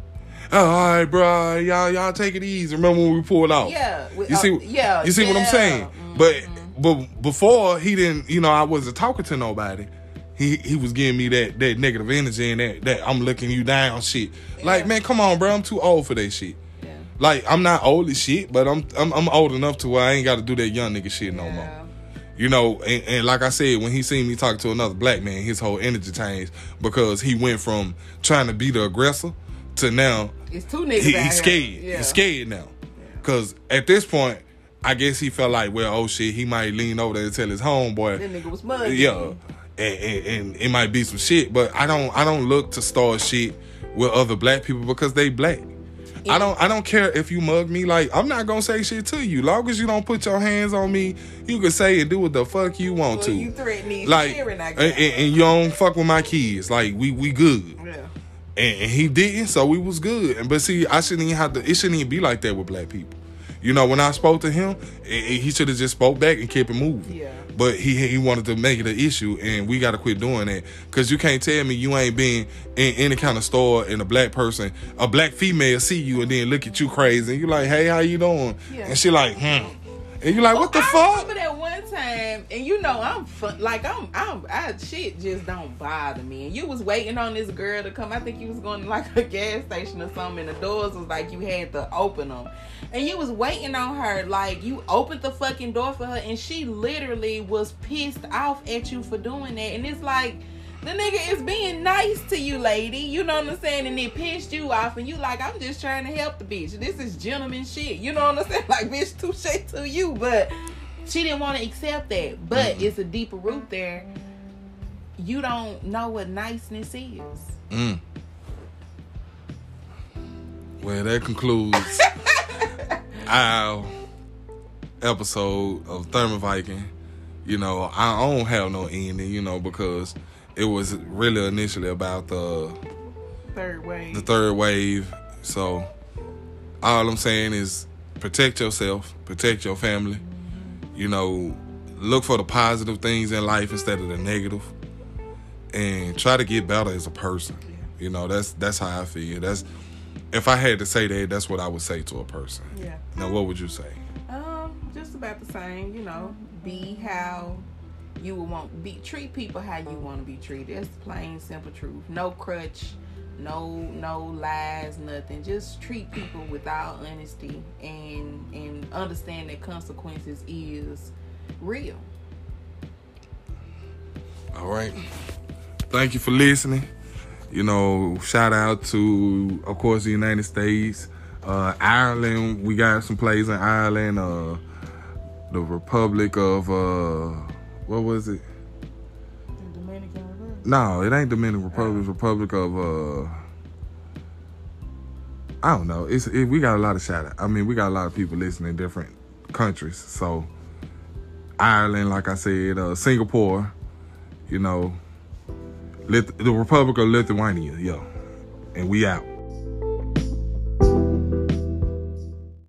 All right, bro, y'all, y'all take it easy. Remember when we pulled out? Yeah. we- You see, uh, yeah. you see what I'm yeah. saying? Mhm. But but before he didn't, you know, I wasn't talking to nobody. He he was giving me that that negative energy and that that I'm looking you down shit. Like, Yeah. man, come on, bro, I'm too old for that shit. Yeah. Like, I'm not old as shit, but I'm I'm, I'm old enough to where I ain't got to do that young nigga shit no more. You know, and, and like I said, when he seen me talk to another black man, his whole energy changed because he went from trying to be the aggressor to now It's two niggas. he, he's scared. Yeah. He's scared now. Cause at this point, I guess he felt like, well, oh shit, he might lean over there and tell his homeboy, That nigga was mugging. yeah, and, and, and it might be some shit. But I don't, I don't look to start shit with other black people because they black. I don't, I don't care if you mug me. Like I'm not gonna say shit to you. Long as you don't put your hands on me, you can say and do what the fuck you want Well, to. you threaten these like, children, I and, guess. and- and you don't fuck with my kids. Like we, we good yeah. And, he didn't, so we was good. And but see, I shouldn't even have to. It shouldn't even be like that with black people. You know, when I spoke to him, i- i- he should have just spoke back and kept it moving. Yeah. But he he wanted to make it an issue, and we got to quit doing that. Cause you can't tell me you ain't been in any kind of store and a black person, a black female see you and then look at you crazy, and you like, hey, how you doing? Yeah. And she like, hmm. And you're like, oh, what the I fuck? remember that one time, and you know I'm fun, like I'm, I'm, I shit just don't bother me. And you was waiting on this girl to come. I think you was going to like a gas station or something, and the doors was like you had to open them, and you was waiting on her. Like you opened the fucking door for her, and she literally was pissed off at you for doing that. And it's like. The nigga is being nice to you, lady. You know what I'm saying? And it pissed you off, and you like, I'm just trying to help the bitch. This is gentleman shit. You know what I'm [laughs] saying? Like, bitch, touche to you, but she didn't want to accept that. But it's a deeper root there. You don't know what niceness is. Mm. Well, that concludes [laughs] our episode of Thermal Viking. You know, I don't have no ending, you know, because it was really initially about the Third wave. the third wave. So all I'm saying is protect yourself, protect your family. You know, look for the positive things in life instead of the negative, and try to get better as a person. You know, that's that's how I feel. That's if I had to say that, that's what I would say to a person. yeah. Now, what would you say? Um, just about the same. You know, be how you would want. Be treat people how you want to be treated. The plain simple truth. No crutch. No, no lies, nothing. Just treat people with all honesty and and understand that consequences is real. All right. thank you for listening. You know, shout out to, of course, the United States, uh, Ireland. We got some plays in Ireland. Uh, the Republic of uh, what was it? Dominican Republic. No, it ain't Dominican Republic. It's Republic of uh, I don't know. It's it, we got a lot of shout out. I mean, we got a lot of people listening in different countries. So Ireland, like I said, uh, Singapore, you know, Lit- the Republic of Lithuania, yo, and we out.